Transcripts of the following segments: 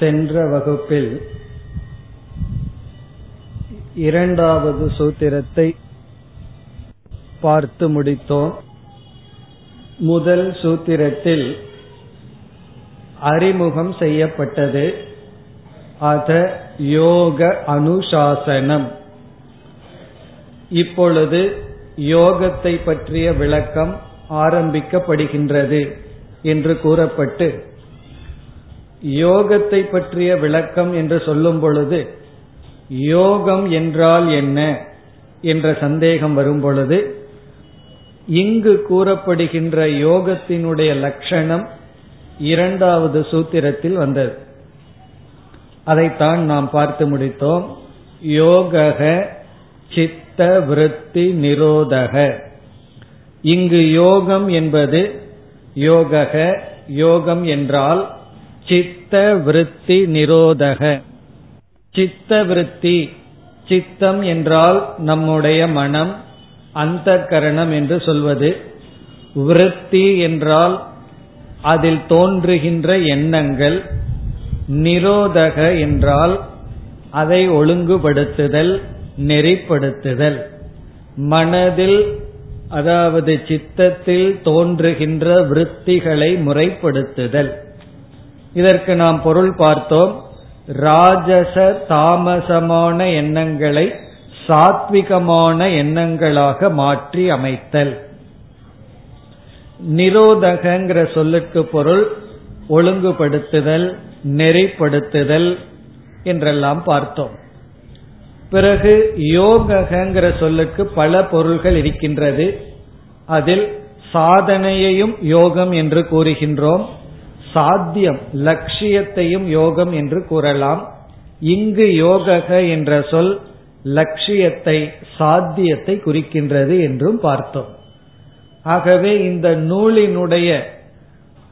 சென்ற வகுப்பில் இரண்டாவது சூத்திரத்தை பார்த்து முடித்தோம். முதல் சூத்திரத்தில் அறிமுகம் செய்யப்பட்டது. அத யோக அனுசாசனம். இப்பொழுது யோகத்தை பற்றிய விளக்கம் ஆரம்பிக்கப்படுகின்றது என்று கூறப்பட்டு யோகத்தை பற்றிய விளக்கம் என்று சொல்லும் பொழுது யோகம் என்றால் என்ன என்ற சந்தேகம் வரும் பொழுது இங்கு கூறப்படுகின்ற யோகத்தினுடைய லட்சணம் இரண்டாவது சூத்திரத்தில் வந்தது. அதைத்தான் நாம் பார்த்து முடித்தோம். யோகக சித்த விருத்தி நிரோதக. இங்கு யோகம் என்பது யோகக யோகம் என்றால் சித்த விருத்தி நிரோதக. சித்த விருத்தி சித்தம் என்றால் நம்முடைய மனம் அந்த கரணம் என்று சொல்வது. விருத்தி என்றால் அதில் தோன்றுகின்ற எண்ணங்கள். நிரோதக என்றால் அதை ஒழுங்குபடுத்துதல் நெறிப்படுத்துதல். மனதில் அதாவது சித்தத்தில் தோன்றுகின்ற விருத்திகளை முறைப்படுத்துதல். இதற்கு நாம் பொருள் பார்த்தோம். ராஜச தாமசமான எண்ணங்களை சாத்விகமான எண்ணங்களாக மாற்றி அமைத்தல். நிரோதகங்கிற சொல்லுக்கு பொருள் ஒழுங்குபடுத்துதல் நெறிப்படுத்துதல் என்றெல்லாம் பார்த்தோம். பிறகு யோகங்கிற சொல்லுக்கு பல பொருள்கள் இருக்கின்றது. அதில் சாதனையையும் யோகம் என்று கூறுகின்றோம். சாத்தியம் லட்சியத்தையும் யோகம் என்று கூறலாம். இங்கு யோகக என்ற சொல் லட்சியத்தை சாத்தியத்தை குறிக்கின்றது என்றும் பார்த்தோம். ஆகவே இந்த நூலினுடைய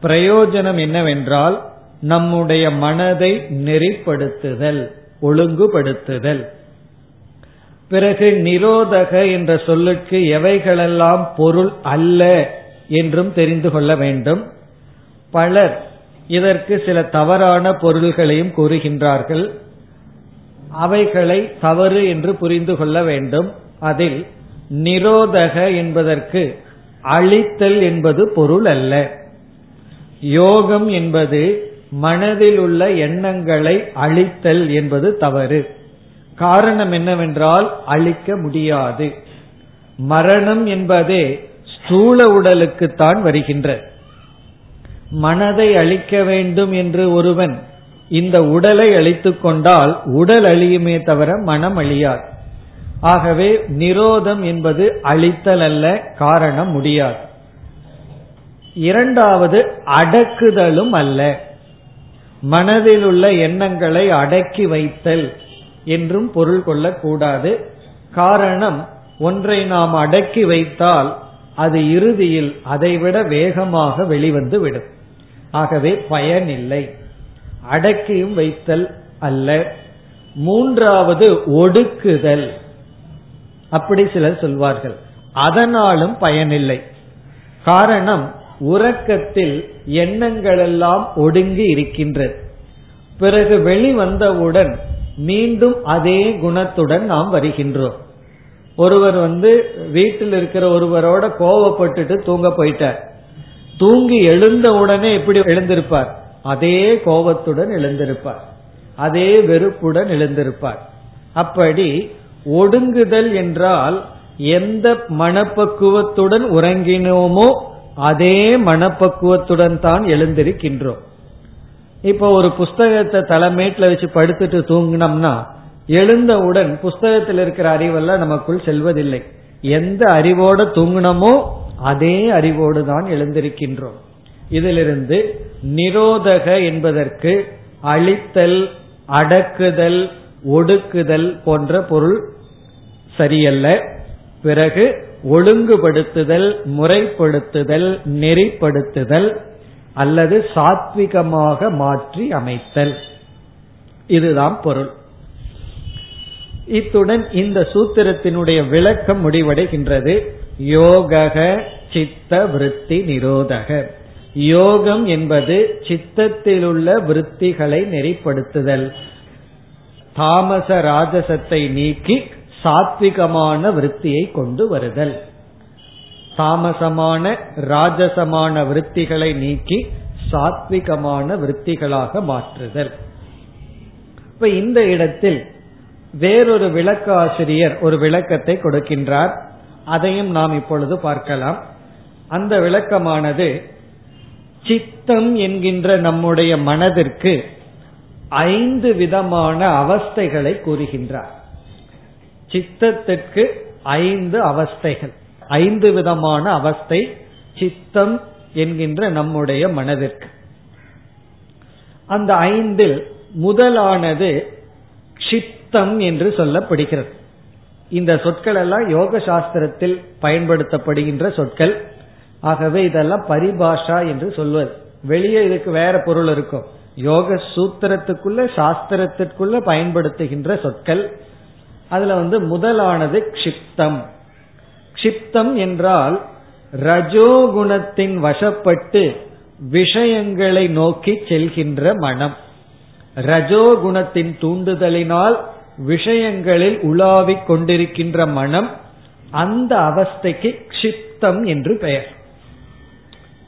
பிரயோஜனம் என்னவென்றால் நம்முடைய மனதை நெறிப்படுத்துதல் ஒழுங்குபடுத்துதல். பிறகு நிரோதக என்ற சொல்லுக்கு எவைகளெல்லாம் பொருள் அல்ல என்றும் தெரிந்து கொள்ள வேண்டும். பலர் இதற்கு சில தவறான பொருள்களையும் கூறுகின்றார்கள். அவைகளை தவறு என்று புரிந்து கொள்ள வேண்டும். அதில் நிரோதக என்பதற்கு அழித்தல் என்பது பொருள் அல்ல. யோகம் என்பது மனதில் உள்ள எண்ணங்களை அழித்தல் என்பது தவறு. காரணம் என்னவென்றால் அழிக்க முடியாது. மரணம் என்பதே ஸ்தூல உடலுக்குத்தான் வருகின்ற மனதை அழிக்க வேண்டும் என்று ஒருவன் இந்த உடலை அழித்துக் கொண்டால் உடல் அழியுமே தவிர மனம் அழியாது. ஆகவே நிரோதம் என்பது அழித்தல் அல்ல காரணம் முடியாது. இரண்டாவது அடக்குதலும் அல்ல. மனதில் உள்ள எண்ணங்களை அடக்கி வைத்தல் என்றும் பொருள் கொள்ளக்கூடாது. காரணம் ஒன்றை நாம் அடக்கி வைத்தால் அது இறுதியில் அதைவிட வேகமாக வெளிவந்து விடும். ஆகவே பயனில்லை. அடக்கியும் வைத்தல் அல்ல. மூன்றாவது ஒடுக்குதல். அப்படி சிலர் சொல்வார்கள். அதனாலும் பயனில்லை. காரணம் உறக்கத்தில் எண்ணங்களெல்லாம் ஒடுங்கி இருக்கின்றது. பிறகு வெளிவந்தவுடன் மீண்டும் அதே குணத்துடன் நாம் வருகின்றோம். ஒருவர் வந்து வீட்டில் இருக்கிற ஒருவரோட கோவப்பட்டுட்டு தூங்க போயிட்டார். தூங்கி எழுந்த உடனே எப்படி எழுந்திருப்பார்? அதே கோபத்துடன் எழுந்திருப்பார். அதே வெறுப்புடன் எழுந்திருப்பார். அப்படி ஒடுங்குதல் என்றால் எந்த மனப்பக்குவத்துடன் உறங்கினோமோ அதே மனப்பக்குவத்துடன் தான் எழுந்திருக்கின்றோம். இப்போ ஒரு புஸ்தகத்தை தலைமேட்டில் வச்சு படுத்துட்டு தூங்கினோம்னா எழுந்தவுடன் புஸ்தகத்தில் இருக்கிற அறிவெல்லாம் நமக்குள் செல்வதில்லை. எந்த அறிவோட தூங்கினமோ அதே அறிவோடு தான் எழுந்திருக்கின்றோம். இதிலிருந்து நிரோதக என்பதற்கு அழித்தல் அடக்குதல் ஒடுக்குதல் போன்ற பொருள் சரியல்ல. பிறகு ஒழுங்குபடுத்துதல் முறைப்படுத்துதல் நெறிப்படுத்துதல் அல்லது சாத்விகமாக மாற்றி அமைத்தல். இதுதான் பொருள். இத்துடன் இந்த சூத்திரத்தினுடைய விளக்கம் முடிவடைகின்றது. யோகக சித்த விருத்தி நிரோதக. யோகம் என்பது சித்தத்தில் உள்ள விருத்திகளை நெறிப்படுத்துதல். தாமச ராஜசத்தை நீக்கி சாத்விகமான விருத்தியை கொண்டு வருதல். தாமசமான ராஜசமான விருத்திகளை நீக்கி சாத்விகமான விருத்திகளாக மாற்றுதல். இப்ப இந்த இடத்தில் வேறொரு விளக்காசிரியர் ஒரு விளக்கத்தை கொடுக்கின்றார். அதையும் நாம் இப்பொழுது பார்க்கலாம். அந்த விளக்கமானது சித்தம் என்கின்ற நம்முடைய மனதிற்கு ஐந்து விதமான அவஸ்தைகளை கூறுகின்றார். சித்தத்திற்கு ஐந்து அவஸ்தைகள். ஐந்து விதமான அவஸ்தை சித்தம் என்கின்ற நம்முடைய மனதிற்கு. அந்த ஐந்தில் முதலானது க்ஷிப்தம் என்று சொல்லப்படுகிறது. இந்த சொற்கள் எல்லாம் யோக சாஸ்திரத்தில் பயன்படுத்தப்படுகின்ற சொற்கள். ஆகவே இதெல்லாம் பரிபாஷா என்று சொல்வது. வெளியே இதுக்கு வேற பொருள் இருக்கும். யோக சூத்திரத்துக்குள்ள சாஸ்திரத்திற்குள்ள பயன்படுத்துகின்ற சொற்கள். அதுல வந்து முதலானது க்ஷிப்தம். க்ஷிப்தம் என்றால் ரஜோகுணத்தின் வசப்பட்டு விஷயங்களை நோக்கி செல்கின்ற மனம். ரஜோகுணத்தின் தூண்டுதலினால் விஷயங்களில் உலாவிக் கொண்டிருக்கின்ற மனம் அந்த அவஸ்தைக்கு சித்தம் என்று பெயர்.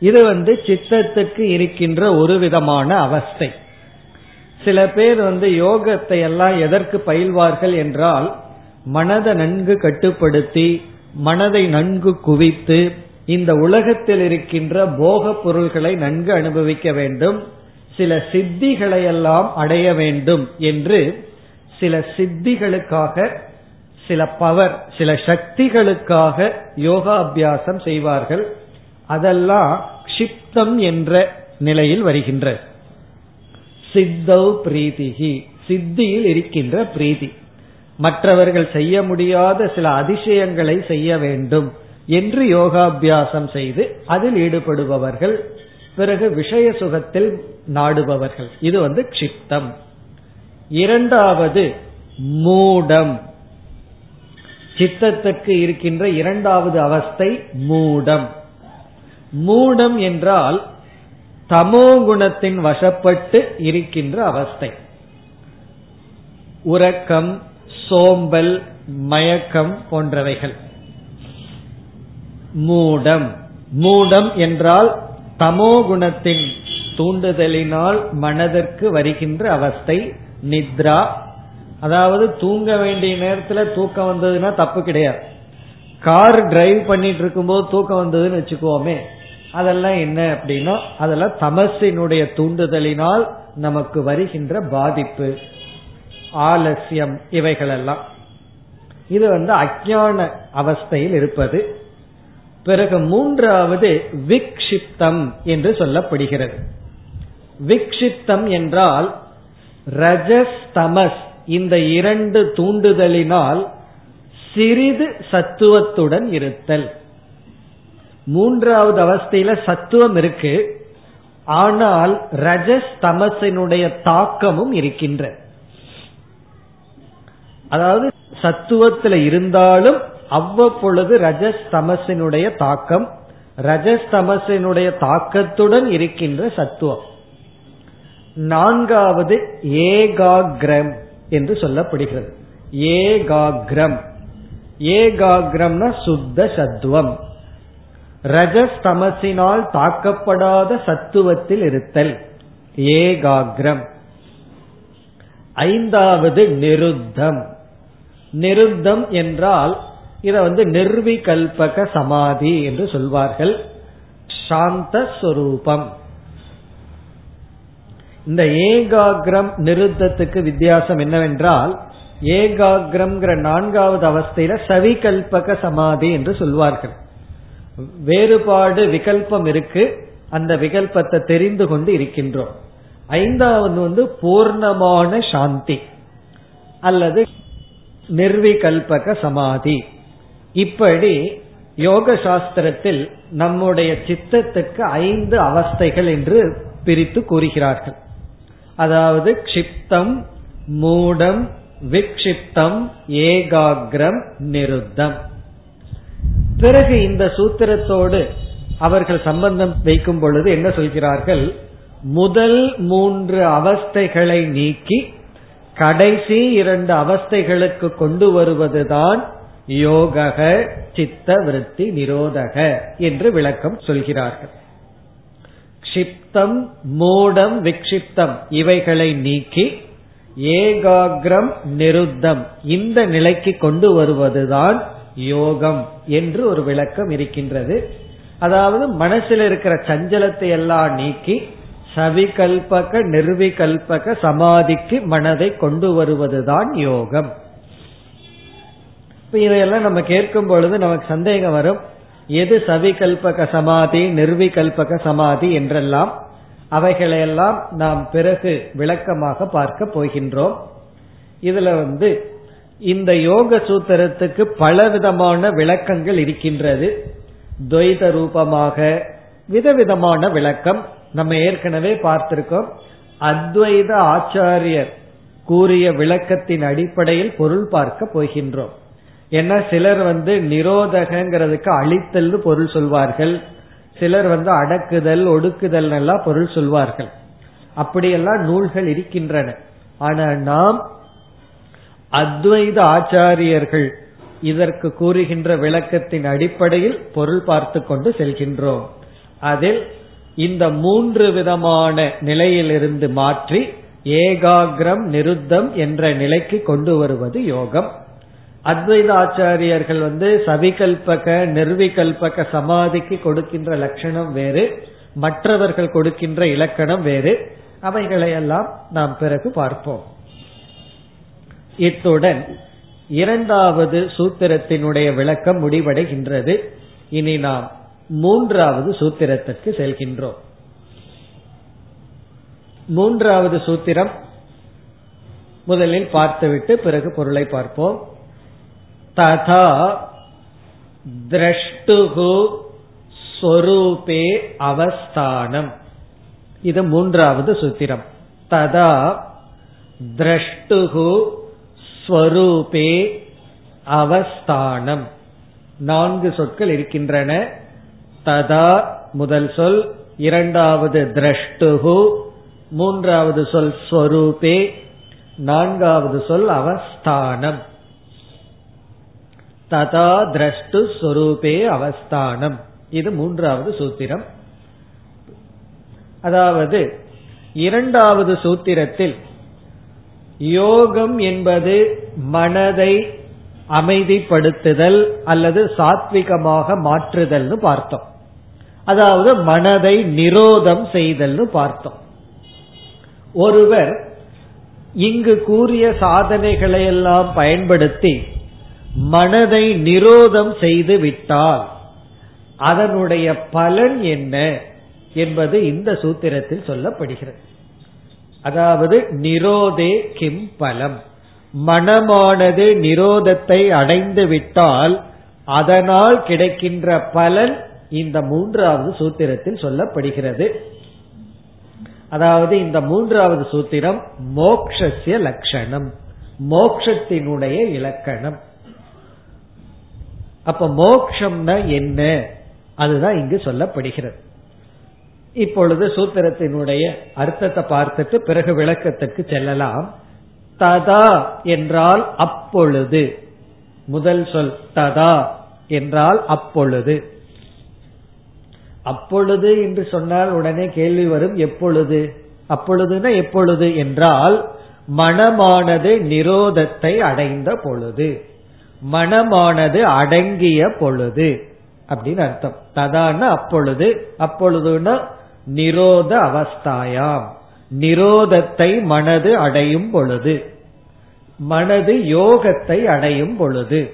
இது வந்து சித்தத்துக்கு இருக்கின்ற ஒரு விதமான அவஸ்தை. சில பேர் வந்து யோகத்தை எல்லாம் எதற்கு பயில்வார்கள் என்றால் மனதை நன்கு கட்டுப்படுத்தி மனதை நன்கு குவித்து இந்த உலகத்தில் இருக்கின்ற போக பொருள்களை நன்கு அனுபவிக்க வேண்டும் சில சித்திகளை எல்லாம் அடைய வேண்டும் என்று சில சித்திகளுக்காக சில பவர் சில சக்திகளுக்காக யோகாபியாசம் செய்வார்கள். அதெல்லாம் க்ஷிப்தம் என்ற நிலையில் வருகின்ற. சித்தௌ பிரீதிகி சித்தியில் இருக்கின்ற பிரீதி. மற்றவர்கள் செய்ய முடியாத சில அதிசயங்களை செய்ய வேண்டும் என்று யோகாபியாசம் செய்து அதில் ஈடுபடுபவர்கள் பிறகு விஷய சுகத்தில் நாடுபவர்கள். இது வந்து க்ஷிப்தம். இரண்டாவது மூடம். சித்தத்துக்கு இருக்கின்ற இரண்டாவது அவஸ்தை மூடம். மூடம் என்றால் தமோ குணத்தின் வசப்பட்டு இருக்கின்ற அவஸ்தை. உறக்கம் சோம்பல் மயக்கம் போன்றவைகள். மூடம். மூடம் என்றால் தமோ குணத்தின் தூண்டுதலினால் மனதிற்கு வருகின்ற அவஸ்தை நித்ரா. அதாவது தூங்க வேண்டிய நேரத்துல தூக்கம் வந்ததுன்னா தப்பு கிடையாது. கார் டிரைவ் பண்ணிட்டு இருக்கும்போது தூக்கம் வந்ததுன்னு வச்சுக்கோமே. அதெல்லாம் என்ன அப்படின்னா அதெல்லாம் தமசினுடைய தூண்டுதலினால் நமக்கு வருகின்ற பாதிப்பு. ஆலசியம் இவைகளெல்லாம். இது வந்து அஜான அவஸ்தையில் இருப்பது. பிறகு மூன்றாவது விக்ஷிப்தம் என்று சொல்லப்படுகிறது. விக்ஷிப்தம் என்றால் ரஜஸ் தமஸ் இந்த இரண்டு தூண்டுதலினால் சிறிது சத்துவத்துடன் இருத்தல். மூன்றாவது அவஸ்தையில சத்துவம் இருக்கு. ஆனால் ரஜஸ் தமசினுடைய தாக்கமும் இருக்கின்ற. அதாவது சத்துவத்தில் இருந்தாலும் அவ்வப்பொழுது ரஜஸ் தமசினுடைய தாக்கம் ரஜஸ் தமசினுடைய தாக்கத்துடன் இருக்கின்ற சத்துவம். நான்காவது ஏகாகிரம் என்று சொல்லப்படுகிறது. ஏகாகிரம். ஏகாகிரம்னா சுத்த சத்துவம். ரஜஸ்தமசினால் தாக்கப்படாத சத்துவத்தில் இருத்தல். ஏகாகிரம். ஐந்தாவது நிருத்தம். நிருத்தம் என்றால் இத வந்து நிர்விகல்பக சமாதி என்று சொல்வார்கள். சாந்த ஸ்வரூபம் இந்த ஏகாகிரம் நிருத்தத்துக்கு வித்தியாசம் என்னவென்றால் ஏகாகிரம் நான்காவது அவஸ்தையில சவிகல்பக சமாதி என்று சொல்வார்கள். வேறுபாடு விகல்பம் இருக்கு. அந்த விகல்பத்தை தெரிந்து கொண்டு இருக்கின்றோம். ஐந்தாவது வந்து பூர்ணமான சாந்தி அல்லது நிர்விகல்பக சமாதி. இப்படி யோக சாஸ்திரத்தில் நம்முடைய சித்தத்துக்கு ஐந்து அவஸ்தைகள் என்று பிரித்து கூறுகிறார்கள். அதாவது கஷிப்தம் மூடம் விக்ஷிப்தம் ஏகாகிரம் நிருத்தம். பிறகு இந்த சூத்திரத்தோடு அவர்கள் சம்பந்தம் வைக்கும் பொழுது என்ன சொல்கிறார்கள்? முதல் மூன்று அவஸ்தைகளை நீக்கி கடைசி இரண்டு அவஸ்தைகளுக்கு கொண்டு வருவதுதான் யோகக சித்த விருத்தி நிரோதக என்று விளக்கம் சொல்கிறார்கள். க்ஷிப்தம் மூடம் விக்ஷிப்தம் இவைகளை நீக்கி ஏகாகிரம் நிருத்தம் இந்த நிலைக்கு கொண்டு வருவதுதான் யோகம் என்று ஒரு விளக்கம் இருக்கின்றது. அதாவது மனசில் இருக்கிற சஞ்சலத்தை எல்லாம் நீக்கி சவிகல்பக நிர்விகல்பக சமாதிக்கு மனதை கொண்டு வருவதுதான் யோகம். இப்ப இதையெல்லாம் நம்ம கேட்கும் பொழுது நமக்கு சந்தேகம் வரும். எது சவிகல்பக சமாதி நிர்விகல்பக சமாதி என்றெல்லாம் அவைகளையெல்லாம் நாம் பிறகு விளக்கமாக பார்க்க போகின்றோம். இதுல வந்து இந்த யோக சூத்திரத்துக்கு பலவிதமான விளக்கங்கள் இருக்கின்றது. துவைத ரூபமாக விதவிதமான விளக்கம் நம்ம ஏற்கனவே பார்த்திருக்கோம். அத்வைத ஆச்சாரியர் கூறிய விளக்கத்தின் அடிப்படையில் பொருள் பார்க்க போகின்றோம். ஏன்னா சிலர் வந்து நிரோதகங்கிறதுக்கு அழித்தல் பொருள் சொல்வார்கள். சிலர் வந்து அடக்குதல் ஒடுக்குதல் எல்லாம் பொருள் சொல்வார்கள். அப்படியெல்லாம் நூல்கள் இருக்கின்றன. ஆனா நாம் அத்வைத ஆச்சாரியர்கள் இதற்கு கூறுகின்ற விளக்கத்தின் அடிப்படையில் பொருள் பார்த்து கொண்டு செல்கின்றோம். அதில் இந்த மூன்று விதமான நிலையிலிருந்து மாற்றி ஏகாகிரம் நிருத்தம் என்ற நிலைக்கு கொண்டு வருவது யோகம். அத்வைத ஆச்சாரியர்கள் வந்து சவிகல்பக நிர்விகல்பக சமாதிக்கு கொடுக்கின்ற லட்சணம் வேறு மற்றவர்கள் கொடுக்கின்ற இலக்கணம் வேறு. அவைகளையெல்லாம் நாம் பிறகு பார்ப்போம். இத்துடன் இரண்டாவது சூத்திரத்தினுடைய விளக்கம் முடிவடைகின்றது. இனி நாம் மூன்றாவது சூத்திரத்திற்கு செல்கின்றோம். மூன்றாவது சூத்திரம் முதலில் பார்த்துவிட்டு பிறகு பொருளை பார்ப்போம். ததா திரஷ்டுகு ஸ்வரூபே அவஸ்தானம் இது மூன்றாவது சூத்திரம். ததா திரஷ்டுகு ஸ்வரூபே அவஸ்தானம் நான்கு சொற்கள் இருக்கின்றன. ததா முதல் சொல் இரண்டாவது திரஷ்டுகு மூன்றாவது சொல் ஸ்வரூபே நான்காவது சொல் அவஸ்தானம் ததா திரஷ்டு ஸ்வரூபே அவஸ்தானம். இது மூன்றாவது சூத்திரம். அதாவது இரண்டாவது சூத்திரத்தில் யோகம் என்பது மனதை அமைதிப்படுத்துதல் அல்லது சாத்விகமாக மாற்றுதல்னு பார்த்தோம். அதாவது மனதை நிரோதம் செய்தல்னு பார்த்தோம். ஒருவர் இங்கு கூறிய சாதனைகளை எல்லாம் பயன்படுத்தி மனதை நிரோதம் செய்து விட்டால் அதனுடைய பலன் என்ன என்பது இந்த சூத்திரத்தில் சொல்லப்படுகிறது. அதாவது நிரோதே கிம் பலம். மனமானது நிரோதத்தை அடைந்து விட்டால் அதனால் கிடைக்கின்ற பலன் இந்த மூன்றாவது சூத்திரத்தில் சொல்லப்படுகிறது. அதாவது இந்த மூன்றாவது சூத்திரம் மோக்ஷிய லட்சணம் மோக்ஷத்தினுடைய இலக்கணம். அப்ப மோக்ஷம்னா என்ன? அதுதான் இங்கு சொல்லப்படுகிறது. இப்பொழுது சூத்திரத்தினுடைய அர்த்தத்தை பார்த்துட்டு பிறகு விளக்கத்துக்கு செல்லலாம். ததா என்றால் அப்பொழுது. முதல் சொல் ததா என்றால் அப்பொழுது. அப்பொழுது என்று சொன்னால் உடனே கேள்வி வரும் எப்பொழுது? அப்பொழுதுனா எப்பொழுது என்றால் மனமானது நிரோதத்தை அடைந்த பொழுது. மனமானது அடங்கிய பொழுது அப்படின்னு அர்த்தம். ததான அப்பொழுது அப்பொழுதுனா நிரோத அவஸ்தாயாம். நிரோதத்தை மனது அடையும் பொழுது. மனது யோகத்தை அடையும் பொழுது.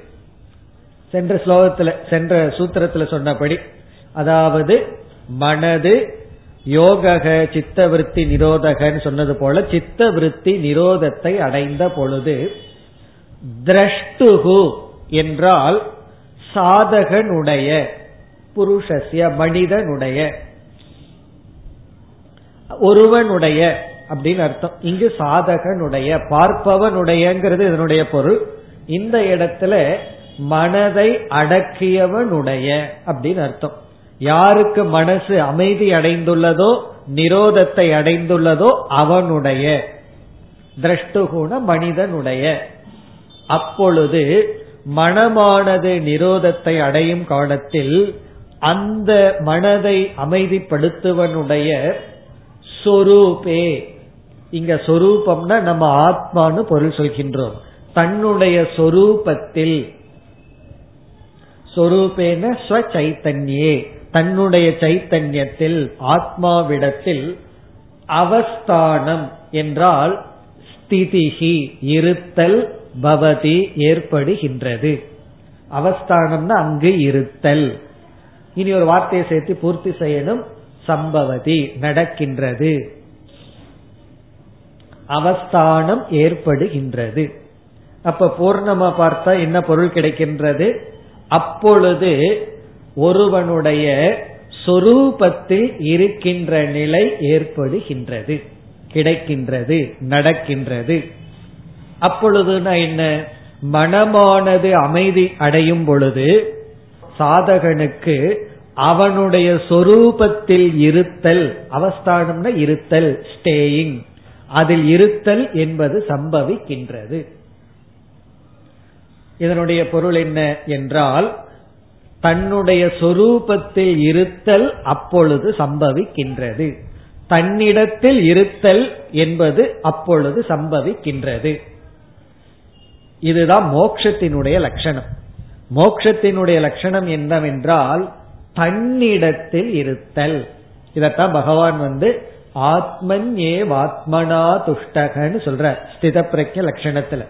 சென்ற ஸ்லோகத்துல சென்ற சூத்திரத்துல சொன்னபடி அதாவது மனது யோகக சித்த விருத்தி நிரோதகன்னு சொன்னது போல சித்த விருத்தி நிரோதத்தை அடைந்த பொழுது திரஷ்டுகு என்றால் சாதகனுடைய புருஷசிய மனிதனுடைய ஒருவனுடைய அப்படின்னு அர்த்தம். இங்கு சாதகனுடைய பார்ப்பவனுடையங்கிறது இதனுடைய பொருள். இந்த இடத்துல மனதை அடக்கியவனுடைய அப்படின்னு அர்த்தம். யாருக்கு மனசு அமைதி அடைந்துள்ளதோ நிரோதத்தை அடைந்துள்ளதோ அவனுடைய. திரஷ்டுகுண மனிதனுடைய. அப்பொழுது மனமானது நிரோதத்தை அடையும் காலத்தில் அந்த மனதை அமைதிப்படுத்துவனுடைய சொரூபே. இங்க சொரூபம்னா நம்ம ஆத்மான்னு பொருள் சொல்கின்றோம். தன்னுடைய சொரூபத்தில். சொரூபேன ஸ்வச்சைத்தன்யே. தன்னுடைய சைத்தன்யத்தில் ஆத்மாவிடத்தில் அவஸ்தானம் என்றால் ஸ்திதிகி இருத்தல் பவதி ஏற்படுகின்றது. அவஸ்தானம்னா அங்கு இருத்தல். இனி ஒரு வார்த்தையை சேர்த்து பூர்த்தி செய்யணும். சம்பவதி நடக்கின்றது. அவஸ்தானம் ஏற்படுகின்றது. அப்ப பூர்ணமா பார்த்தா என்ன பொருள் கிடைக்கின்றது? அப்பொழுது ஒருவனுடைய சொரூபத்தில் இருக்கின்ற நிலை ஏற்படுகின்றது. கிடைக்கின்றது நடக்கின்றது. அப்பொழுதுனா என்ன? மனமானது அமைதி அடையும் பொழுது சாதகனுக்கு அவனுடைய சொரூபத்தில் இருத்தல் அவஸ்தானம்னா இருத்தல் ஸ்டேயிங் அதில் இருத்தல் என்பது சம்பவிக்கின்றது. இதனுடைய பொருள் என்ன என்றால் தன்னுடைய சொரூபத்தில் இருத்தல் அப்பொழுது சம்பவிக்கின்றது. தன்னிடத்தில் இருத்தல் என்பது அப்பொழுது சம்பவிக்கின்றது. இதுதான் மோக்ஷத்தினுடைய லட்சணம். மோக்ஷத்தினுடைய லட்சணம் என்னவென்றால் தன்னிடத்தில் இருத்தல். இதத்தான் பகவான் வந்து ஆத்மன் ஏ வாத்மனா துஷ்டகன்னு சொல்ற ஸ்தித பிரஜ லட்சணத்துல.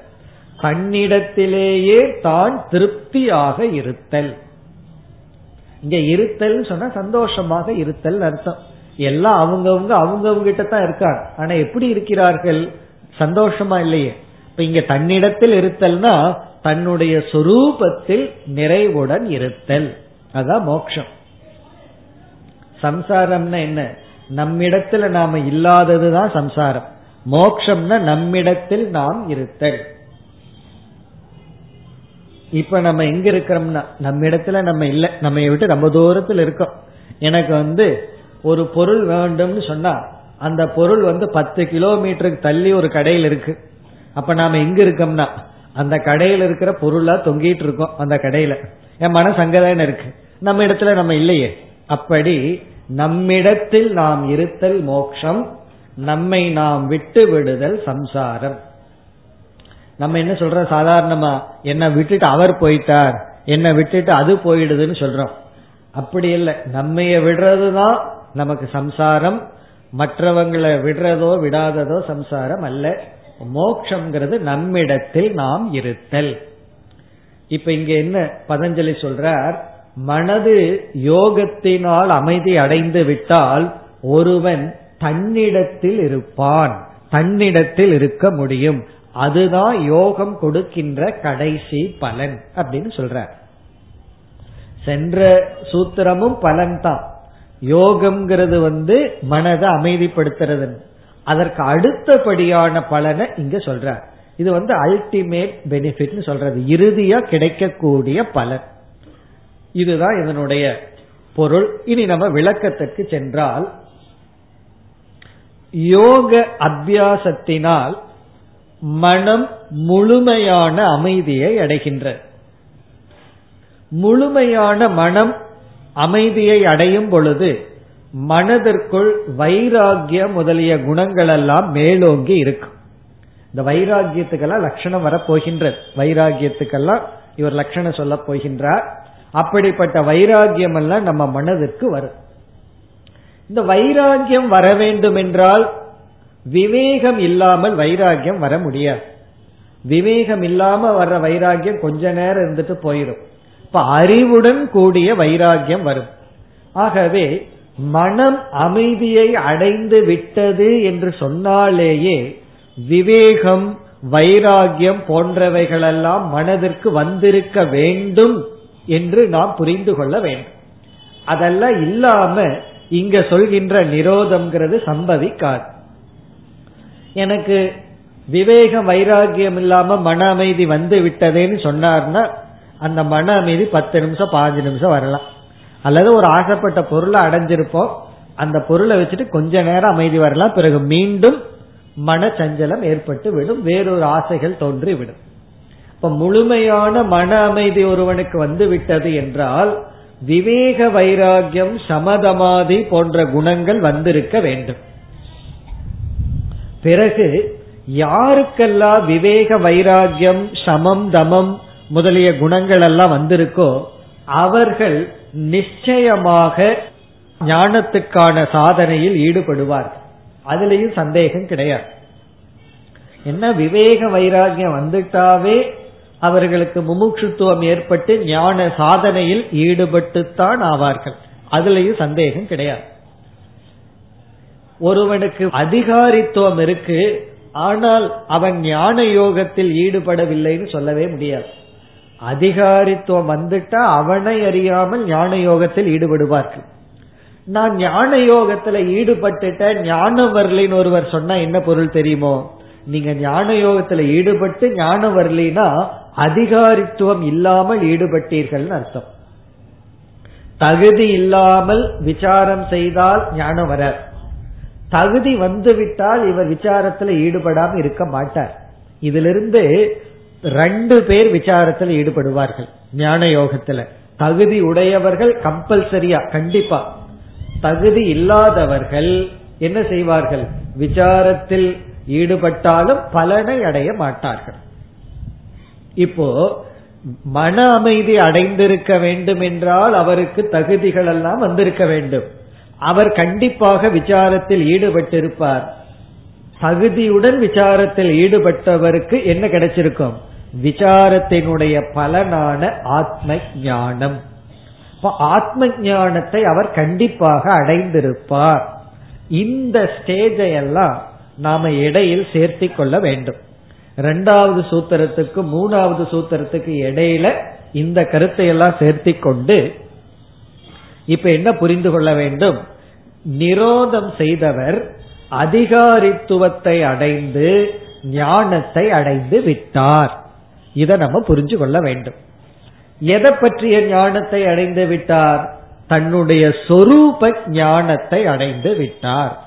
தன்னிடத்திலேயே தான் திருப்தியாக இருத்தல். இங்க இருத்தல் சொன்னா சந்தோஷமாக இருத்தல் அர்த்தம். எல்லாம் அவங்கவுங்க அவங்கவுங்க கிட்ட தான் இருக்காங்க. ஆனா எப்படி இருக்கிறார்கள்? சந்தோஷமா இல்லையே. இப்ப இங்க தன்னிடத்தில் இருத்தல்னா தன்னுடைய சொரூபத்தில் நிறைவுடன் இருத்தல். அதான் மோக்ஷம். சம்சாரம்னா என்ன? நம்மிடத்துல நாம இல்லாததுதான் சம்சாரம். மோக்ஷம்னா நம்மிடத்தில் நாம் இருத்தல். இப்ப நம்ம எங்க இருக்கிறோம்னா நம்ம இடத்துல நம்ம இல்ல நம்ம விட்டு ரொம்ப தூரத்தில் இருக்கோம். எனக்கு வந்து ஒரு பொருள் வேண்டும்னு சொன்னா அந்த பொருள் வந்து பத்து கிலோமீட்டருக்கு தள்ளி ஒரு கடையில் இருக்கு. அப்ப நாம எங்க இருக்கோம்னா அந்த கடையில இருக்கிற பொருளா தொங்கிட்டு இருக்கோம் அந்த கடையில. என் மன சங்கதான இருக்கு. நம்ம இடத்துல நம்ம இல்லையே. அப்படி நம்மிடத்தில் நாம் இருத்தல் மோக்ஷம் நம்மை நாம் விட்டு விடுதல் சம்சாரம். நம்ம என்ன சொல்றோம் சாதாரணமா என்ன விட்டுட்டு அவர் போயிட்டார் என்ன விட்டுட்டு அது போயிடுதுன்னு சொல்றோம். அப்படி இல்லை. நம்மைய விடுறதுதான் நமக்கு சம்சாரம். மற்றவங்களை விடுறதோ விடாததோ சம்சாரம் அல்ல. மோக்ஷங்கிறது நம்மிடத்தில் நாம் இருத்தல். இப்ப இங்க என்ன பதஞ்சலி சொல்றார்? மனது யோகத்தினால் அமைதி அடைந்து விட்டால் ஒருவன் தன்னிடத்தில் இருப்பான் தன்னிடத்தில் இருக்க முடியும். அதுதான் யோகம் கொடுக்கின்ற கடைசி பலன் அப்படின்னு சொல்றார். சென்ற சூத்திரமும் பலன் தான் யோகம்ங்கிறது வந்து மனதை அமைதிப்படுத்துறது அதற்கு அடுத்தபடியான பலனை இங்க சொல்றார் இது வந்து அல்டிமேட் பெனிஃபிட்னு சொல்றது. இறுதியா கிடைக்கக்கூடிய பலன். இதுதான் இதனுடைய பொருள். இனி நம்ம விளக்கத்திற்கு சென்றால் யோக அபியாசத்தினால் மனம் முழுமையான அமைதியை அடைகின்ற முழுமையான மனம் அமைதியை அடையும் பொழுது மனதிற்குள் வைராகிய முதலிய குணங்கள் எல்லாம் மேலோங்கி இருக்கும். இந்த வைராகியத்துக்கெல்லாம் லட்சணம் வரப்போகின்றது. வைராகியத்துக்கெல்லாம் இவர் லட்சணம் சொல்ல போகின்றார். அப்படிப்பட்ட வைராகியம் எல்லாம் நம்ம மனதிற்கு வரும். இந்த வைராகியம் வர வேண்டும் என்றால் விவேகம் இல்லாமல் வைராகியம் வர முடியாது. விவேகம் இல்லாம வர்ற வைராகியம் கொஞ்ச நேரம் இருந்துட்டு போயிடும் இப்ப அறிவுடன் கூடிய வைராகியம் வரும். ஆகவே மனம் அமைதியை அடைந்து விட்டது என்று சொன்னாலேயே விவேகம் வைராகியம் போன்றவைகளெல்லாம் மனதிற்கு வந்திருக்க வேண்டும் என்று நாம் புரிந்து கொள்ள வேண்டும். அதெல்லாம் இல்லாம இங்க சொல்கின்ற நிரோதம்ங்கிறது சம்பவிக்காது. எனக்கு விவேகம் வைராகியம் இல்லாம மன அமைதி வந்து விட்டதேன்னு சொன்னார்னா அந்த மன அமைதி பத்து நிமிஷம் பாஞ்சு நிமிஷம் வரலாம். அல்லது ஒரு ஆசைப்பட்ட பொருளை அடைஞ்சிருப்போம். அந்த பொருளை வச்சுட்டு கொஞ்ச நேரம் அமைதி வரலாம். பிறகு மீண்டும் மன சஞ்சலம் ஏற்பட்டு விடும். வேறொரு ஆசைகள் தோன்றி விடும். இப்ப முழுமையான மன அமைதி ஒருவனுக்கு வந்து விட்டது என்றால் விவேக வைராகியம் சமதமாதி போன்ற குணங்கள் வந்திருக்க வேண்டும். பிறகு யாருக்கெல்லாம் விவேக வைராகியம் சமம் தமம் முதலிய குணங்கள் எல்லாம் வந்திருக்கோ அவர்கள் நிச்சயமாக ஞானத்துக்கான சாதனையில் ஈடுபடுவார்கள். அதுலயும் சந்தேகம் கிடையாது. என்ன விவேக வைராகியம் வந்துட்டாவே அவர்களுக்கு முமுட்சுத்துவம் ஏற்பட்டு ஞான சாதனையில் ஈடுபட்டுத்தான் ஆவார்கள். அதுலயும் சந்தேகம் கிடையாது. ஒருவனுக்கு அதிகாரித்துவம் இருக்கு ஆனால் அவன் ஞான யோகத்தில் ஈடுபடவில்லைன்னு சொல்லவே முடியாது. அதிகாரித்துவம் வந்துட்டா அவனை அறியாமல் ஞான யோகத்தில் ஈடுபடுவார்கள். நான் ஞான யோகத்துல ஈடுபட்டுட்ட ஞானம் வரலின்னு ஒருவர் சொன்னா என்ன பொருள் தெரியுமோ? நீங்க ஞான யோகத்துல ஈடுபட்டு ஞானம் வரலினா அதிகாரித்துவம் இல்லாமல் ஈடுபட்டீர்கள் அர்த்தம். தகுதி இல்லாமல் விசாரம் செய்தால் ஞானம் வரார் தகுதி வந்துவிட்டால் இவர் விசாரத்துல ஈடுபடாம இருக்க மாட்டார். இதிலிருந்து ரெண்டு பேர் விசாரத்தில் ஈடுபடுவார்கள். ஞான யோகத்துல தகுதி உடையவர்கள் கம்பல்சரியா கண்டிப்பா. தகுதி இல்லாதவர்கள் என்ன செய்வார்கள்? விசாரத்தில் ஈடுபட்டாலும் பலனை அடைய மாட்டார்கள். இப்போ மன அமைதி அடைந்திருக்க வேண்டும் என்றால் அவருக்கு தகுதிகள் எல்லாம் வந்திருக்க வேண்டும். அவர் கண்டிப்பாக விசாரத்தில் ஈடுபட்டிருப்பார். தகுதியுடன் விசாரத்தில் ஈடுபட்டவருக்கு என்ன கிடைச்சிருக்கும்? விசாரத்தினுடைய பலனான ஆத்ம ஞானம் ஆத்ம ஞானத்தை அவர் கண்டிப்பாக அடைந்திருப்பார். இந்த ஸ்டேஜை எல்லாம் நாம இடையில் சேர்த்தி கொள்ள வேண்டும். ரெண்டாவது சூத்திரத்துக்கு மூணாவது சூத்திரத்துக்கு இடையில இந்த கருத்தை எல்லாம் சேர்த்தி கொண்டு இப்ப என்ன புரிந்து கொள்ள வேண்டும்? நிரோதம் செய்தவர் அதிகாரித்துவத்தை அடைந்து ஞானத்தை அடைந்து விட்டார். இதை நம்ம புரிஞ்சு கொள்ள வேண்டும். எதை பற்றிய ஞானத்தை அடைந்து விட்டார்? தன்னுடைய சொரூப ஞானத்தை அடைந்து விட்டார்.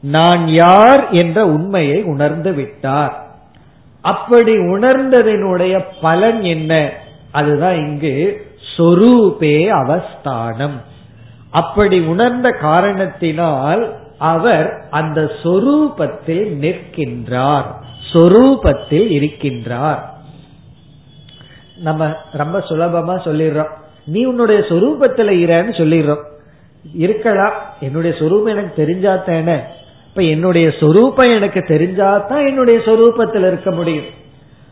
நான் யார் என்ற உண்மையை உணர்ந்து விட்டார். அப்படி உணர்ந்ததனுடைய பலன் என்ன? அதுதான் இங்கு சொரூபே அவஸ்தானம். அப்படி உணர்ந்த காரணத்தினால் அவர் அந்த சொரூபத்தில் நிற்கின்றார். சொரூபத்தில் இருக்கின்றார். நம்ம ரொம்ப சுலபமா சொல்லிடுறோம். நீ உன்னுடைய சொரூபத்துல இருன்னு சொல்லிடுறோம். இருக்கலாம் என்னுடைய சொரூபம் எனக்கு தெரிஞ்சாத்தானே இப்ப என்னுடைய சொரூபம் எனக்கு தெரிஞ்சாதான் என்னுடைய சொரூபத்தில் இருக்க முடியும்.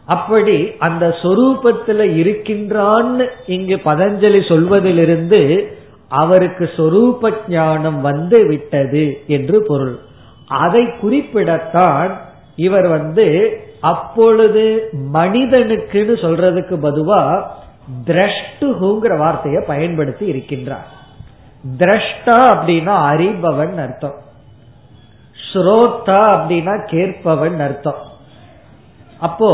அப்படி அந்த சொரூபத்துல இருக்கின்றான்னு இங்கு பதஞ்சலி சொல்வதிலிருந்து அவருக்கு சொரூப ஞானம் வந்து விட்டது என்று பொருள். அதை குறிப்பிடத்தான் இவர் வந்து அப்பொழுது மனிதனுக்குன்னு சொல்றதுக்கு பதுவா திரஷ்டுகுங்கிற வார்த்தையை பயன்படுத்தி இருக்கின்றார். திரஷ்டா அப்படின்னா அறிபவன் அர்த்தம். ஸ்ரோத்தா அப்படின்னா கேட்பவன் அர்த்தம். அப்போ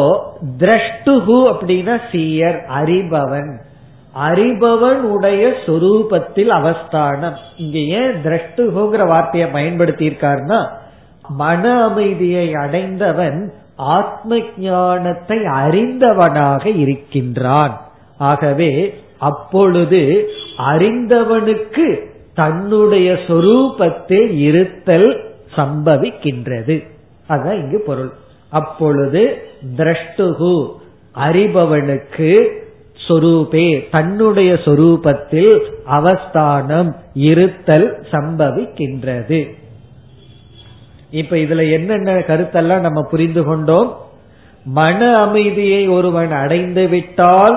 திரஷ்டுகு அப்படின்னா சீயர் அறிபவன். அறிபவன் உடைய சொரூபத்தில் அவஸ்தானம். இங்க ஏன் திரஷ்டுகுங்கிற வார்த்தையை பயன்படுத்தியிருக்காருன்னா மன அமைதியை அடைந்தவன் ஆத்ம ஞானத்தை அறிந்தவனாக இருக்கின்றான். ஆகவே அப்பொழுது அறிந்தவனுக்கு தன்னுடைய சொரூபத்தில் இருத்தல் சம்பவிக்கின்றது. அதுதான் இங்கு பொருள். அப்பொழுது திரஷ்டுகு அறிபவனுக்கு சொரூபே தன்னுடைய சொரூபத்தில் அவஸ்தானம் இருத்தல் சம்பவிக்கின்றது. இப்ப இதுல என்னென்ன கருத்தெல்லாம் நம்ம புரிந்து கொண்டோம்? மன அமைதியை ஒருவன் அடைந்து விட்டால்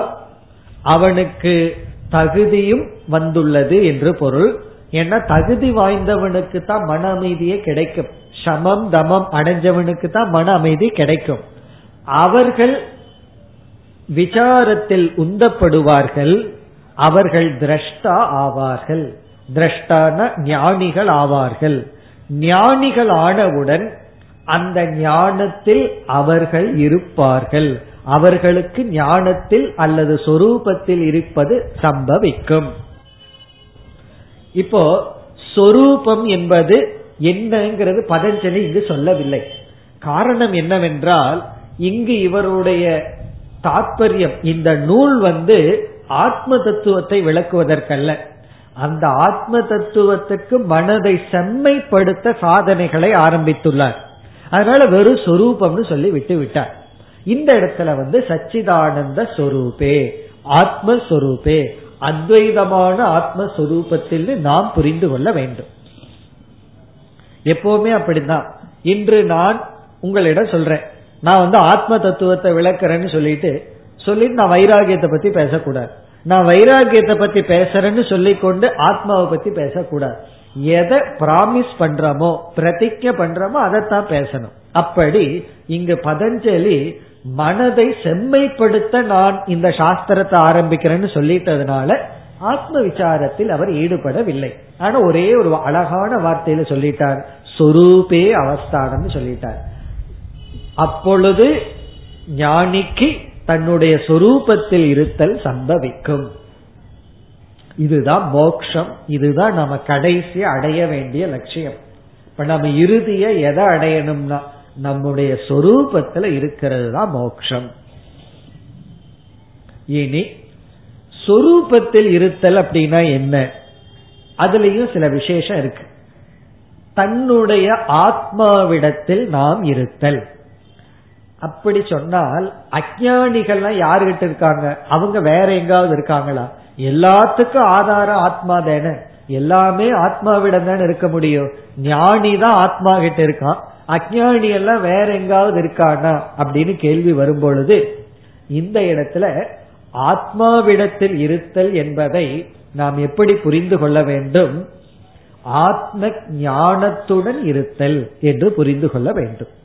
அவனுக்கு தகுதியும் வந்துள்ளது என்று பொருள். ஏன்னா தகுதி வாய்ந்தவனுக்கு தான் மன அமைதியே கிடைக்கும். சமம் தமம் அடைஞ்சவனுக்கு தான் மன அமைதி கிடைக்கும். அவர்கள் விசாரத்தில் உந்தப்படுவார்கள் அவர்கள் திரஷ்டா ஆவார்கள். திரஷ்டான ஞானிகள் ஆவார்கள். ஞானிகள் ஆனவுடன் அந்த ஞானத்தில் அவர்கள் இருப்பார்கள். அவர்களுக்கு ஞானத்தில் அல்லது சொரூபத்தில் இருப்பது சம்பவிக்கும். இப்போ சொரூபம் என்பது என்னங்கிறது பதஞ்சலி இங்கு சொல்லவில்லை. காரணம் என்னவென்றால் இங்கு இவருடைய தாற்பயம் இந்த நூல் வந்து ஆத்ம தத்துவத்தை விளக்குவதற்கல்ல. அந்த ஆத்ம தத்துவத்துக்கு மனதை செம்மைப்படுத்த சாதனைகளை ஆரம்பித்துள்ளார். அதனால வெறும் சொரூபம்னு சொல்லி விட்டு விட்டார். இந்த இடத்துல வந்து சச்சிதானந்த சொரூபே ஆத்மஸ்வரூபே அத்வைதமான ஆத்மஸ்வரூபத்தில் நாம் புரிந்து கொள்ள வேண்டும். எப்பவுமே அப்படிதான் இன்று நான் உங்களிடம் சொல்றேன். நான் வந்து ஆத்ம தத்துவத்தை விளக்குறேன்னு சொல்லிட்டு சொல்லிட்டு நான் வைராகியத்தை பத்தி பேசக்கூடாது. நான் வைராகியத்தை பத்தி பேசுறேன்னு சொல்லிக்கொண்டு ஆத்மாவை பத்தி பேசக்கூடாது. எதை பிராமிஸ் பண்றோமோ பிரதிஜை பண்றோமோ அதைத்தான் பேசணும். அப்படி இங்கு பதஞ்சலி மனதை செம்மைப்படுத்த நான் இந்த சாஸ்திரத்தை ஆரம்பிக்கிறேன்னு சொல்லிட்டதுனால ஆத்ம விசாரத்தில் அவர் ஈடுபடவில்லை. ஆனா ஒரே ஒரு அழகான வார்த்தையில சொல்லிட்டார் சொரூபே அவஸ்தானம் சொல்லிட்டார். அப்பொழுது ஞானிக்கு தன்னுடைய சொரூபத்தில் இருத்தல் சம்பவிக்கும். இதுதான் மோக்ஷம். இதுதான் நம்ம கடைசி அடைய வேண்டிய லட்சியம். இப்ப நம்ம இறுதிய எதை அடையணும்னா நம்முடைய சொரூபத்துல இருக்கிறது தான் மோக்ஷம். இனி சொரூபத்தில் இருத்தல் அப்படின்னா என்ன? அதுலயும் சில விசேஷம் இருக்கு. தன்னுடைய ஆத்மாவிடத்தில் நாம் இருத்தல். அப்படி சொன்னால் அஜானிகள்லாம் யாருகிட்ட இருக்காங்க? அவங்க வேற எங்காவது இருக்காங்களா? எல்லாத்துக்கும் ஆதாரம் ஆத்மா தானே. எல்லாமே ஆத்மாவிடம் தானே இருக்க முடியும். ஞானி தான் ஆத்மா கிட்ட இருக்கான். அஜானி எல்லாம் வேற எங்காவது இருக்கானா? அப்படின்னு கேள்வி வரும் பொழுது இந்த இடத்துல ஆத்மாவிடத்தில் இருத்தல் என்பதை நாம் எப்படி புரிந்து கொள்ள வேண்டும்? ஆத்ம ஞானத்துடன் இருத்தல் என்று புரிந்து கொள்ள வேண்டும்.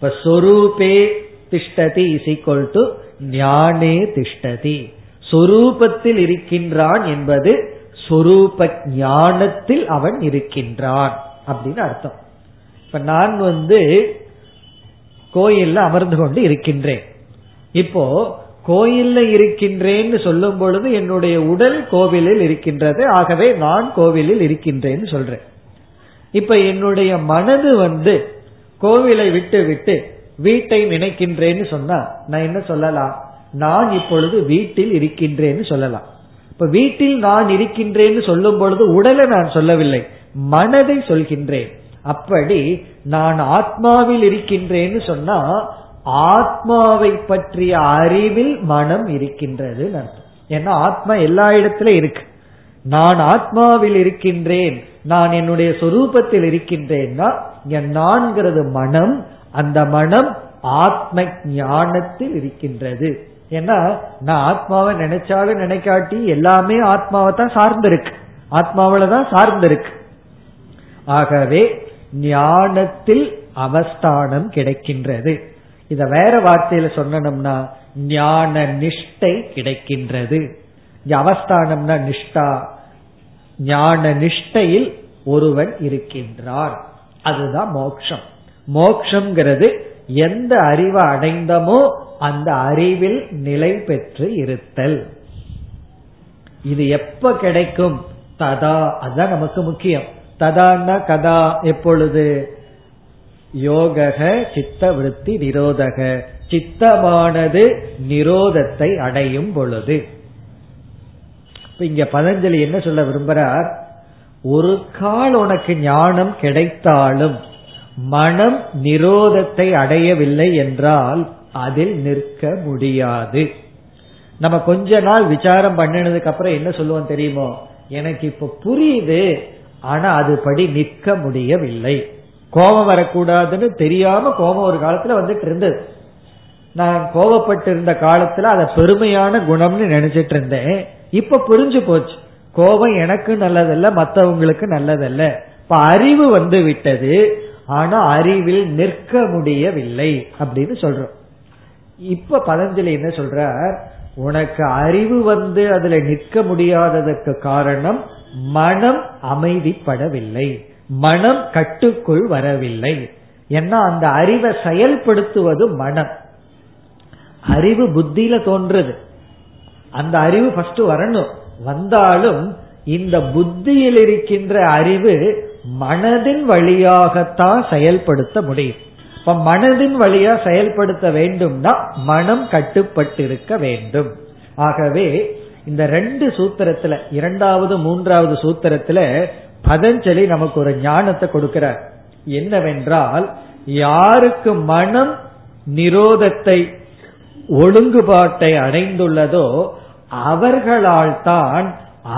இப்ப சொரூபே திஷ்டதி இஸ் ஈக்வல் டு ஞானே திஷ்டதி. சொரூபத்தில் இருக்கின்றான் என்பது சொரூப ஞானத்தில் அவன் இருக்கின்றான் அப்படின்னு அர்த்தம். இப்ப நான் வந்து கோயில்ல அமர்ந்து கொண்டு இருக்கின்றேன். இப்போ கோயில்ல இருக்கின்றேன்னு சொல்லும் பொழுது என்னுடைய உடல் கோவிலில் இருக்கின்றது. ஆகவே நான் கோவிலில் இருக்கின்றேன்னு சொல்றேன். இப்ப என்னுடைய மனது வந்து கோவிலை விட்டு விட்டு வீட்டை நினைக்கின்றேன்னு சொன்னா நான் என்ன சொல்லலாம்? நான் இப்பொழுது வீட்டில் இருக்கின்றேன்னு சொல்லலாம். இப்ப வீட்டில் நான் இருக்கின்றேன்னு சொல்லும் பொழுது உடலை நான் சொல்லவில்லை மனதை சொல்கின்றேன். அப்படி நான் ஆத்மாவில் இருக்கின்றேன்னு சொன்னா ஆத்மாவை பற்றிய அறிவில் மனம் இருக்கின்றது ஏன்னா ஆத்மா எல்லா இடத்திலும் இருக்கு. நான் ஆத்மாவில் இருக்கின்றேன் நான் என்னுடைய சொரூபத்தில் இருக்கின்றேன்னா நான்கிறது மனம் அந்த மனம் ஆத்ம ஞானத்தில் இருக்கின்றது. ஏன்னா நான் ஆத்மாவை நினைச்சாலும் நினைக்காட்டி எல்லாமே ஆத்மாவை தான் சார்ந்திருக்கு. ஆத்மாவில தான் சார்ந்திருக்கு. ஆகவே ஞானத்தில் அவஸ்தானம் கிடைக்கின்றது. இத வேற வார்த்தையில சொன்னோம்னா ஞான நிஷ்டை கிடைக்கின்றது. அவஸ்தானம்னா நிஷ்டா. ஞான நிஷ்டையில் ஒருவன் இருக்கின்றான். அதுதான் மோக்ஷம். மோக்ஷங்கிறது எந்த அறிவை அடைந்தமோ அந்த அறிவில் நிலை பெற்று இருத்தல். இது எப்ப கிடைக்கும்? ததா அதுதான் நமக்கு முக்கியம். ததான்னா கதா எப்பொழுது? யோகக சித்த விருத்தி நிரோதக. சித்தமானது நிரோதத்தை அடையும் பொழுது. இங்க பதஞ்சலி என்ன சொல்ல விரும்புறார்? ஒரு கால் உனக்கு ஞானம் கிடைத்தாலும் மனம் நிரோதத்தை அடையவில்லை என்றால் அதில் நிற்க முடியாது. நம்ம கொஞ்ச நாள் விசாரம் பண்ணினதுக்கு அப்புறம் என்ன சொல்லுவோம் தெரியுமோ? எனக்கு இப்ப புரியுது ஆனா அதுபடி நிற்க முடியவில்லை. கோபம் வரக்கூடாதுன்னு தெரியாம கோபம் ஒரு காலத்துல வந்துட்டு இருந்தது. நான் கோபப்பட்டு இருந்த காலத்துல அதை பெருமையான குணம்னு நினைச்சிட்டு இருந்தேன். இப்ப புரிஞ்சு போச்சு. கோபம் எனக்கு நல்லதல்ல மற்றவங்களுக்கு நல்லதல்ல. இப்ப அறிவு வந்து விட்டது ஆனா அறிவில் நிற்க முடியவில்லை அப்படின்னு சொல்றோம். இப்ப பதஞ்சலி என்ன சொல்ற உனக்கு அறிவு வந்து அதுல நிற்க முடியாததற்கு காரணம் மனம் அமைதிப்படவில்லை. மனம் கட்டுக்குள் வரவில்லை. ஏன்னா அந்த அறிவை செயல்படுத்துவது மனம். அறிவு புத்தியில தோன்றது அந்த அறிவு ஃபர்ஸ்ட் வரணும். வந்தாலும் இந்த புத்தியில் இருக்கின்ற அறிவு மனதின் வழியாகத்தான் செயல்படுத்த முடியும். இப்ப மனதின் வழியா செயல்படுத்த வேண்டும்னா மனம் கட்டுப்பட்டிருக்க வேண்டும். ஆகவே இந்த ரெண்டு சூத்திரத்துல இரண்டாவது மூன்றாவது சூத்திரத்துல பதஞ்சலி நமக்கு ஒரு ஞானத்தை கொடுக்கிறார். என்னவென்றால் யாருக்கு மனம் நிரோதத்தை ஒழுங்குபாட்டை அடைந்துள்ளதோ அவர்களால் தான்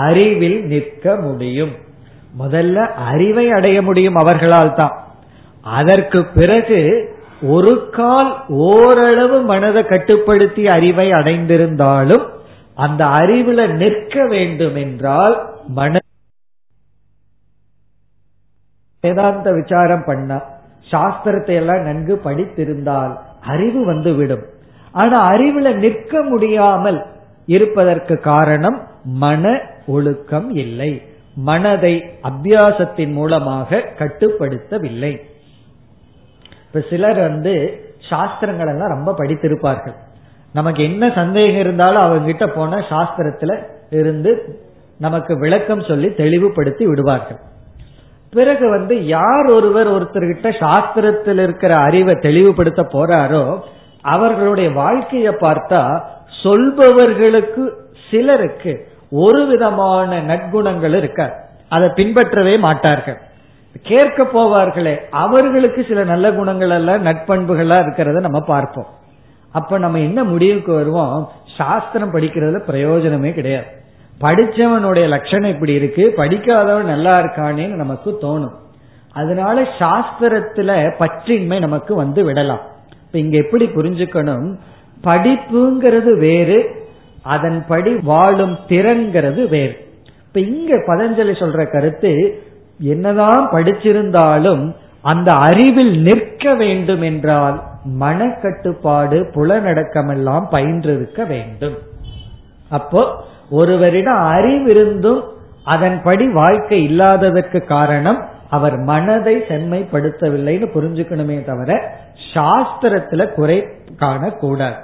அறிவில் நிற்க முடியும். முதல்ல அறிவை அடைய முடியும் அவர்களால் தான் அதற்கு பிறகு ஒரு கால் ஓரளவு மனதை கட்டுப்படுத்தி அறிவை அடைந்திருந்தாலும் அந்த அறிவுல நிற்க வேண்டும் என்றால் மன வேதாந்த விசாரம் பண்ண சாஸ்திரத்தை எல்லாம் நன்கு படித்திருந்தால் அறிவு வந்து விடும் ஆனா அறிவுல நிற்க முடியாமல் இருப்பதற்கு காரணம் மன ஒழுக்கம் இல்லை. மனதை அபியாசத்தின் மூலமாக கட்டுப்படுத்தவில்லை. இப்ப சிலர் வந்து சாஸ்திரங்கள் எல்லாம் ரொம்ப படித்திருப்பார்கள். நமக்கு என்ன சந்தேகம் இருந்தாலும் அவங்க கிட்ட போன சாஸ்திரத்துல இருந்து நமக்கு விளக்கம் சொல்லி தெளிவுபடுத்தி விடுவார்கள். பிறகு வந்து யார் ஒருவர் ஒருத்தர்கிட்ட சாஸ்திரத்தில் இருக்கிற அறிவை தெளிவுபடுத்த போறாரோ அவர்களுடைய வாழ்க்கையை பார்த்தா சொல்பவர்களுக்கு சிலருக்கு ஒரு விதமான நற்குணங்கள் இருக்க அதை பின்பற்றவே மாட்டார்கள். கேட்க போவார்களே அவர்களுக்கு சில நல்ல குணங்கள் எல்லாம் நட்பண்புகளா இருக்கிறத நம்ம பார்ப்போம். அப்ப நம்ம என்ன முடிவுக்கு வருவோம்? சாஸ்திரம் படிக்கிறதுல பிரயோஜனமே கிடையாது. படிச்சவனுடைய லட்சணம் இப்படி இருக்கு படிக்காதவன் நல்லா இருக்கானேன்னு நமக்கு தோணும். அதனால சாஸ்திரத்துல பற்றின்மை நமக்கு வந்து விடலாம். இப்ப இங்க எப்படி புரிஞ்சுக்கணும்? படிப்புங்கிறது வேறு அதன்படி வாழும் திறன்கிறது வேறு. இப்ப இங்க பதஞ்சலி சொல்ற கருத்து என்னதான் படிச்சிருந்தாலும் அந்த அறிவில் நிற்க வேண்டும் என்றால் மனக்கட்டுப்பாடு புலநடக்கமெல்லாம் பயின்றிருக்க வேண்டும். அப்போ ஒருவரிடம் அறிவிருந்தும் அதன்படி வாழ்க்கை இல்லாததற்கு காரணம் அவர் மனதை செம்மைப்படுத்தவில்லைன்னு புரிஞ்சுக்கணுமே தவிர சாஸ்திரத்துல குறை காணக்கூடாது.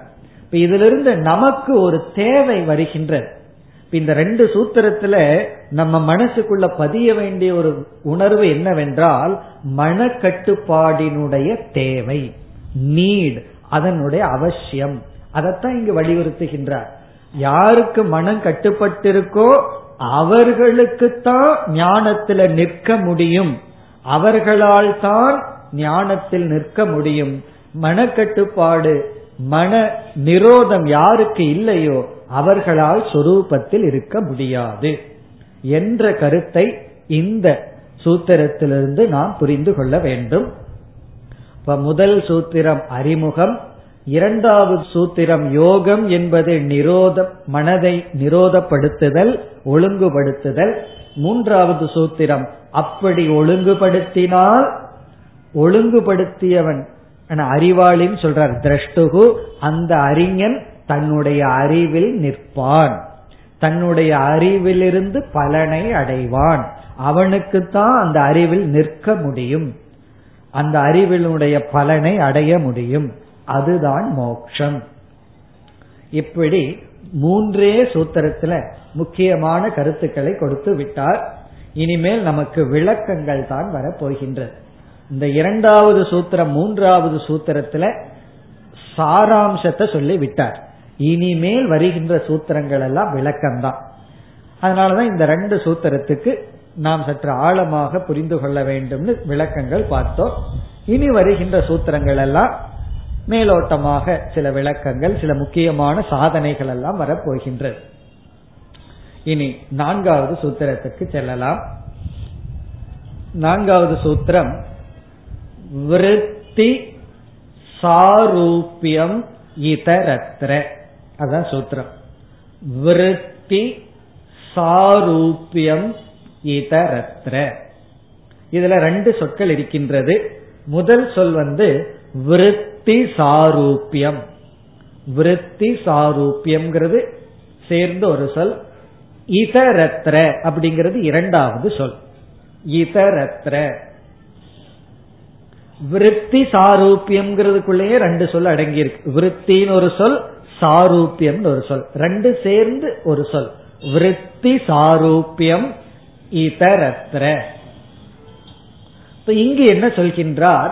இப்ப இதிலிருந்து நமக்கு ஒரு தேவை வருகின்றது. இந்த ரெண்டு சூத்திரத்துல நம்ம மனசுக்குள்ள பதிய வேண்டிய ஒரு உணர்வு என்னவென்றால் மனக்கட்டுப்பாடினுடைய தேவை நீட் அதனுடைய அவசியம். அதைத்தான் இங்கு வலியுறுத்துகின்றார். யாருக்கு மனம் கட்டுப்பட்டிருக்கோ அவர்களுக்குத்தான் ஞானத்துல நிற்க முடியும். அவர்களால் தான் ஞானத்தில் நிற்க முடியும். மனக்கட்டுப்பாடு மன நிரோதம் யாருக்கு இல்லையோ அவர்களால் சொரூபத்தில் இருக்க முடியாது என்ற கருத்தை இந்த சூத்திரத்திலிருந்து நாம் புரிந்து கொள்ள வேண்டும். இப்ப முதல் சூத்திரம் அறிமுகம் இரண்டாவது சூத்திரம் யோகம் என்பது நிரோத மனதை நிரோதப்படுத்துதல் ஒழுங்குபடுத்துதல். மூன்றாவது சூத்திரம் அப்படி ஒழுங்குபடுத்தினால் ஒழுங்குபடுத்தியவன் அறிவாளின்னு சொல்றார். திரஷ்டுகு அந்த அறிஞன் தன்னுடைய அறிவில் நிற்பான். தன்னுடைய அறிவிலிருந்து பலனை அடைவான். அவனுக்குத்தான் அந்த அறிவில் நிற்க முடியும். அந்த அறிவினுடைய பலனை அடைய முடியும். அதுதான் மோக்ஷம். இப்படி மூன்றே சூத்திரத்துல முக்கியமான கருத்துக்களை கொடுத்து விட்டார். இனிமேல் நமக்கு விளக்கங்கள் தான் வரப்போகின்றது. இந்த இரண்டாவது சூத்திரம் மூன்றாவது சூத்திரத்துல சாராம்சத்தை சொல்லி விட்டார். இனிமேல் வருகின்ற சூத்திரங்கள் எல்லாம் விளக்கம்தான். அதனாலதான் இந்த ரெண்டு சூத்திரத்துக்கு நாம் சற்று ஆழமாக புரிந்து கொள்ள வேண்டும்னு விளக்கங்கள் பார்த்தோம். இனி வருகின்ற சூத்திரங்கள் எல்லாம் மேலோட்டமாக சில விளக்கங்கள் சில முக்கியமான சாதனைகள் எல்லாம் வரப்போகின்றது. இனி நான்காவது சூத்திரத்துக்கு செல்லலாம். நான்காவது சூத்திரம் விருத்தி சாரூபியம் இதரத்ர. அதான் சூத்திரம். விருத்தி சாரூபியம் இதரத்ர. இதுல ரெண்டு சொற்கள் இருக்கின்றது. முதல் சொல் வந்து விருத்தி சாரூபியம். விருத்தி சாரூபியம்ங்கிறது சேர்ந்த ஒரு சொல். இதரத்ர அப்படிங்கிறது இரண்டாவது சொல். இதரத்ர. விருத்தி சாரூபியம்ங்கிறதுக்குள்ளேயே ரெண்டு சொல் அடங்கி இருக்கு விருத்தின்னு ஒரு சொல் சாரூபியம் ஒரு சொல். ரெண்டு சேர்ந்து ஒரு சொல். விருத்தி சாரூபியம் இதரத்திர இப்ப இங்கு என்ன சொல்கின்றார்?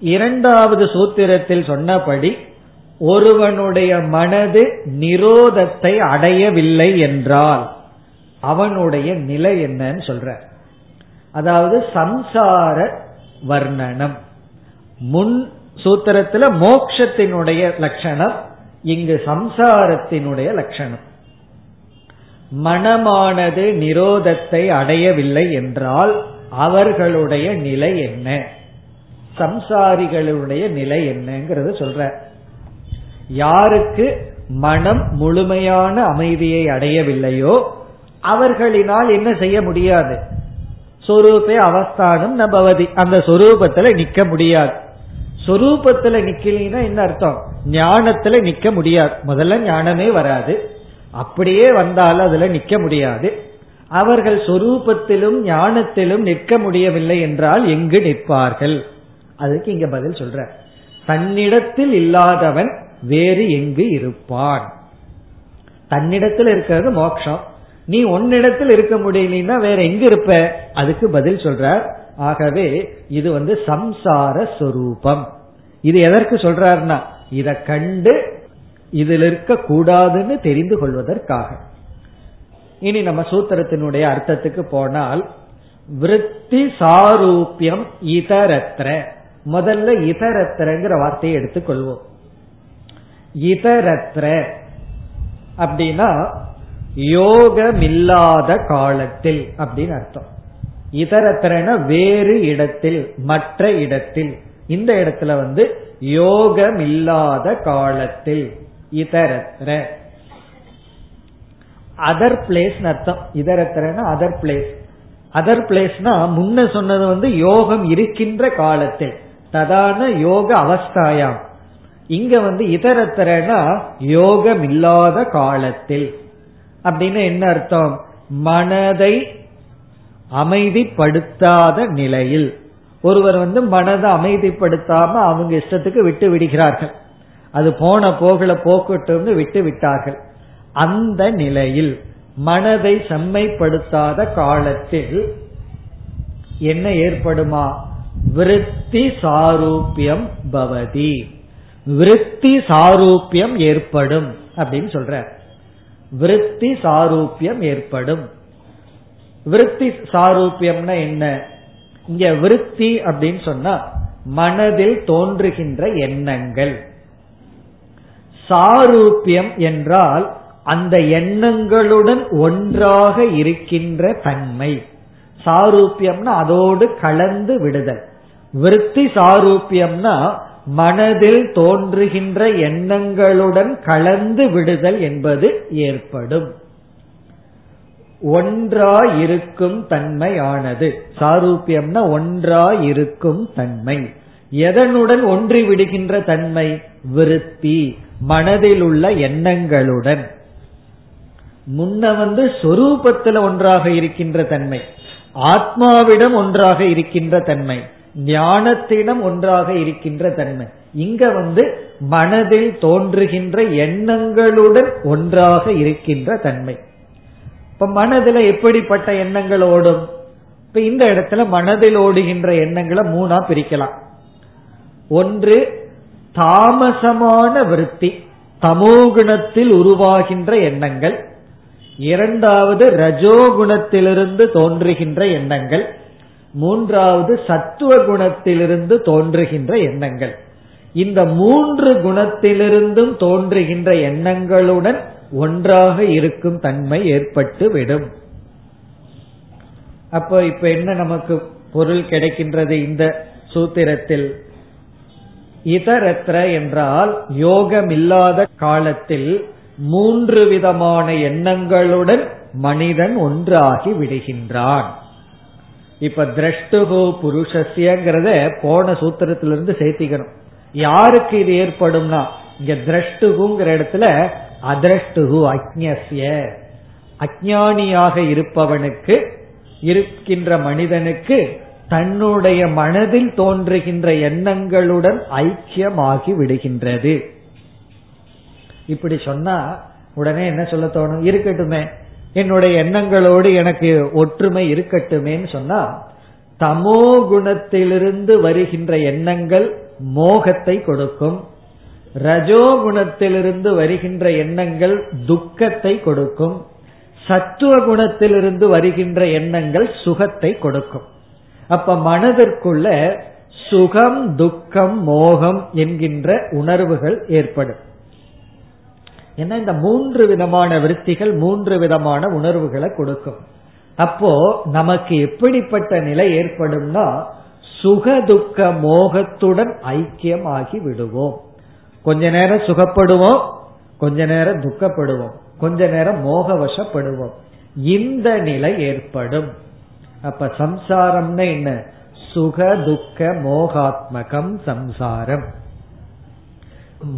இரண்டாவது சூத்திரத்தில் சொன்னபடி ஒருவனுடைய மனது நிரோதத்தை அடையவில்லை என்றால் அவனுடைய நிலை என்னன்னு சொல்ற அதாவது சம்சார வர்ணனம். முன் சூத்திரத்துல மோக்ஷத்தினுடைய லட்சணம் இங்கு சம்சாரத்தினுடைய லட்சணம். மனமானது நிரோதத்தை அடையவில்லை என்றால் அவர்களுடைய நிலை என்ன? சம்சாரிகளுடைய நிலை என்னங்கிறத சொல்ற. யாருக்கு மனம் முழுமையான அமைதியை அடையவில்லையோ அவர்களினால் என்ன செய்ய முடியாது? சொரூபே அவஸ்தானம் நபவதி அந்த சொரூபத்துல நிக்க முடியாது. சொரூபத்துல நிக்கலினா என்ன அர்த்தம்? ஞானத்துல நிக்க முடியாது. முதல்ல ஞானமே வராது. அப்படியே வந்தாலும் அதுல நிக்க முடியாது. அவர்கள் சொரூபத்திலும் ஞானத்திலும் நிற்க முடியவில்லை என்றால் எங்கு நிற்பார்கள்? அதுக்கு இங்க பதில் சொல்ற. தன்னிடத்தில் இல்லாதவன் வேறு எங்கு இருப்பான்? தன்னிடத்தில் இருக்கிறது மோட்சம் நீ உன்னிடத்தில் இருக்க முடியலன்னா வேற எங்க இருப்ப? அதுக்கு பதில் சொல்றார். ஆகவே இது வந்து சம்சார சொரூபம். இது எதற்கு சொல்றாருன்னா இத கண்டு இதில் இருக்க கூடாதுன்னு தெரிந்து கொள்வதற்காக. இனி நம்ம சூத்திரத்தினுடைய அர்த்தத்துக்கு போனால் விருத்தி சாரூபியம் இதரத்திர முதல்ல இதரத்திரங்கிற வார்த்தையை எடுத்துக்கொள்வோம். இதரத்திர அப்படின்னா யோகமில்லாத காலத்தில் அப்படின்னு அர்த்தம். இதரத்திரன வேறு இடத்தில் மற்ற இடத்தில். இந்த இடத்துல வந்து யோகமில்லாத காலத்தில். இதரத்திர அதர் பிளேஸ் அர்த்தம். இதரத்திரன அதர் பிளேஸ் அதர் பிளேஸ்னா முன்ன சொன்னது வந்து யோகம் இருக்கின்ற காலத்தில். ததான யோக அவஸ்தாயாம். இங்க வந்து இதரத்திரனா யோகம் இல்லாத காலத்தில். அப்படின்னு என்ன அர்த்தம்? மனதை அமைதிப்படுத்தாத நிலையில். ஒருவர் வந்து மனதை அமைதிப்படுத்தாம அவங்க இஷ்டத்துக்கு விட்டு விடுகிறார்கள். அது போன போகல போக்கட்டும்னு விட்டு விட்டார்கள். அந்த நிலையில் மனதை செம்மைப்படுத்தாத காலத்தில் என்ன ஏற்படுமா? விருத்தி சாரூபியம் பவதி. விருத்தி சாரூபியம் ஏற்படும் அப்படின்னு சொல்ற விருத்தி சாரூபியம் ஏற்படும். விருத்தி சாரூபியம்னா என்ன? இங்க விருத்தி அப்படின்னு சொன்னா மனதில் தோன்றுகின்ற எண்ணங்கள். சாரூபியம் என்றால் அந்த எண்ணங்களுடன் ஒன்றாக இருக்கின்ற தன்மை. சாரூபியம்னா அதோடு கலந்து விடுதல். விருத்தி சாரூபியம்னா மனதில் தோன்றுகின்ற எண்ணங்களுடன் கலந்து விடுதல் என்பது ஏற்படும். ஒன்றா இருக்கும் தன்மையானது. சாரூபியம்னா ஒன்றா இருக்கும் தன்மை. எதனுடன் ஒன்றி விடுகின்ற தன்மை? விருத்தி. மனதில் உள்ள எண்ணங்களுடன். முன்ன வந்து சொரூபத்தில் ஒன்றாக இருக்கின்ற தன்மை. ஆத்மாவிடம் ஒன்றாக இருக்கின்ற தன்மை. ஞானத்திடம் ஒன்றாக இருக்கின்ற தன்மை. இங்க வந்து மனதில் தோன்றுகின்ற எண்ணங்களுடன் ஒன்றாக இருக்கின்ற தன்மை. இப்ப மனதில் எப்படிப்பட்ட எண்ணங்கள் ஓடும்? இப்ப இந்த இடத்துல மனதில் ஓடுகின்ற எண்ணங்களை மூணா பிரிக்கலாம். ஒன்று தாமசமான விருத்தி தமோகுணத்தில் உருவாகின்ற எண்ணங்கள். இரண்டாவது ரஜோகுணத்திலிருந்து தோன்றுகின்ற எண்ணங்கள். மூன்றாவது சத்துவ குணத்திலிருந்து தோன்றுகின்ற எண்ணங்கள். இந்த மூன்று குணத்திலிருந்தும் தோன்றுகின்ற எண்ணங்களுடன் ஒன்றாக இருக்கும் தன்மை ஏற்பட்டு விடும். அப்போ இப்ப என்ன நமக்கு பொருள் கிடைக்கின்றது இந்த சூத்திரத்தில்? இதரத்ர என்றால் யோகமில்லாத காலத்தில் மூன்று விதமான எண்ணங்களுடன் மனிதன் ஒன்றாகி விடுகின்றான். இப்ப திரஷ்டுகோ புருஷஸ்யங்கிறத போன சூத்திரத்திலிருந்து சேர்த்திக்கணும். யாருக்கு இது ஏற்படும்னா இங்க திரஷ்டுகுங்கிற இடத்துல அதிரஷ்டுகு அக்ஞசிய அஜானியாக இருப்பவனுக்கு இருக்கின்ற மனிதனுக்கு தன்னுடைய மனதில் தோன்றுகின்ற எண்ணங்களுடன் ஐக்கியமாகி விடுகின்றது. இப்படி சொன்னா உடனே என்ன சொல்ல தோணும்? இருக்கட்டுமே. என்னுடைய எண்ணங்களோடு எனக்கு ஒற்றுமை இருக்கட்டுமேன்னு சொன்னா தமோ குணத்திலிருந்து வருகின்ற எண்ணங்கள் மோகத்தை கொடுக்கும். ரஜோ குணத்திலிருந்து வருகின்ற எண்ணங்கள் துக்கத்தை கொடுக்கும். சத்துவ குணத்திலிருந்து வருகின்ற எண்ணங்கள் சுகத்தை கொடுக்கும். அப்ப மனதிற்குள்ள சுகம் துக்கம் மோகம் என்கின்ற உணர்வுகள் ஏற்படும். ஏன்னா இந்த மூன்று விதமான விருத்திகள் மூன்று விதமான உணர்வுகளை கொடுக்கும். அப்போ நமக்கு எப்படிப்பட்ட நிலை ஏற்படும்னா சுக துக்க மோகத்துடன் ஐக்கியம் ஆகி விடுவோம். கொஞ்ச நேரம் சுகப்படுவோம் கொஞ்ச நேரம் துக்கப்படுவோம் கொஞ்ச நேரம் மோகவசப்படுவோம். இந்த நிலை ஏற்படும். அப்ப சம்சாரம்னா என்ன? சுக துக்க மோகாத்மகம் சம்சாரம்.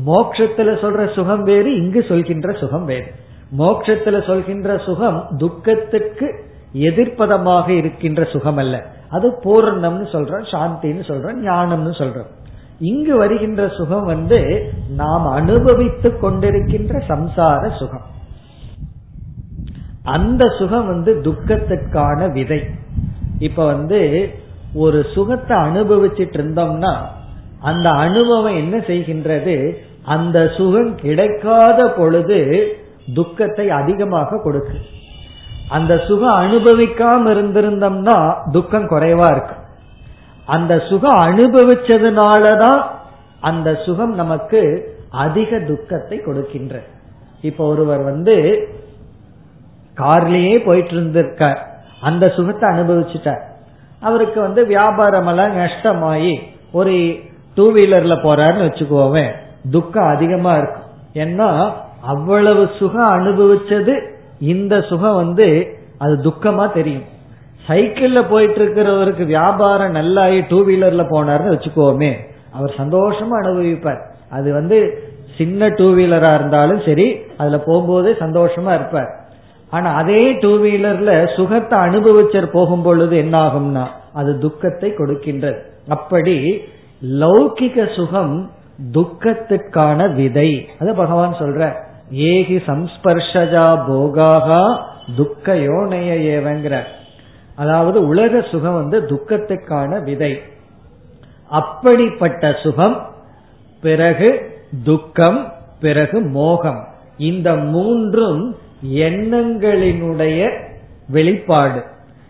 மோக்ஷத்துல சொல்ற சுகம் வேறு இங்கு சொல்கின்ற சுகம் வேறு. மோக்ஷத்துல சொல்கின்ற சுகம் துக்கத்துக்கு எதிர்ப்பதமாக இருக்கின்ற சுகம் அல்ல அது பூர்ணம்னு சொல்றோம் சாந்தின்னு சொல்றோம் ஞானம்னு சொல்றோம். இங்கு வருகின்ற சுகம் வந்து நாம் அனுபவித்துக் கொண்டிருக்கின்ற சம்சார சுகம். அந்த சுகம் வந்து துக்கத்துக்கான விதை. இப்ப வந்து ஒரு சுகத்தை அனுபவிச்சிட்டு இருந்தோம்னா அந்த அனுபவம் என்ன செய்கின்றது? அந்த சுகம் கிடைக்காத பொழுது துக்கத்தை அதிகமாக கொடுக்கு. அந்த சுகம் அனுபவிக்காம இருந்திருந்தோம்னா துக்கம் குறைவா இருக்கு. அந்த சுகம் அனுபவிச்சதுனாலதான் அந்த சுகம் நமக்கு அதிக துக்கத்தை கொடுக்கின்ற. இப்ப ஒருவர் வந்து கார்லயே போயிட்டு இருந்திருக்கார் அந்த சுகத்தை அனுபவிச்சுட்டார். அவருக்கு வந்து வியாபாரம் எல்லாம் நஷ்டமாயி ஒரு டூ வீலர்ல போறாருன்னு வச்சுக்கோவே துக்கம் அதிகமா இருக்கும் ஏன்னா அவ்வளவு சுகம் அனுபவிச்சது இந்த சுகம் வந்து அது துக்கமா தெரியும். சைக்கிள்ல போயிட்டு இருக்கிறவருக்கு வியாபாரம் நல்லாயி டூ வீலர்ல போனார்னு வச்சுக்கோமே அவர் சந்தோஷமா அனுபவிப்பார். அது வந்து சின்ன டூ வீலரா இருந்தாலும் சரி அதுல போகும்போது சந்தோஷமா இருப்பார். ஆனா அதே டூ வீலர்ல சுகத்தை அனுபவிச்சர் போகும் பொழுது என்ன ஆகும்னா அது துக்கத்தை கொடுக்கின்றது. அப்படி லௌகிக சுகம் துக்கத்துக்கான விதை. அது பகவான் சொல்ற. ஏகி சம்ஸ்பர்ஷஜா போகாகா துக்க யோனைய ஏவங்கிற. அதாவது உலக சுகம் வந்து துக்கத்துக்கான விதை. அப்படிப்பட்ட சுகம் பிறகு துக்கம் பிறகு மோகம். இந்த மூன்றும் எண்ணங்களினுடைய வெளிப்பாடு.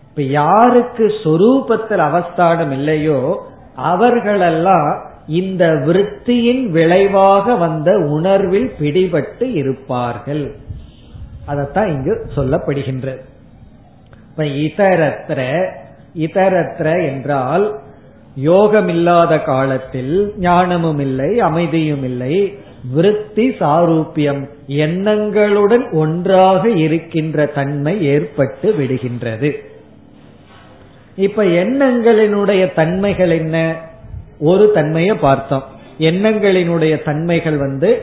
இப்ப யாருக்கு சொரூபத்தில் அவஸ்தானம் இல்லையோ அவர்களெல்லாம் இந்த விருத்தியின் விளைவாக வந்த உணர்வில் பிடிபட்டு இருப்பார்கள். அதத்தான் இங்கு சொல்லப்படுகின்றது. இப்ப இதரத்திர இதரத்திர என்றால் யோகம் இல்லாத காலத்தில் ஞானமும் இல்லை அமைதியும் இல்லை விருத்தி சாரூபியம் எண்ணங்களுடன் ஒன்றாக இருக்கின்ற தன்மை ஏற்பட்டு விடுகின்றது. இப்ப எண்ணங்களினுடைய தன்மைகள் என்ன? ஒரு தன்மையை பார்த்தோம். எண்ணங்களினுடைய தன்மைகள் வந்து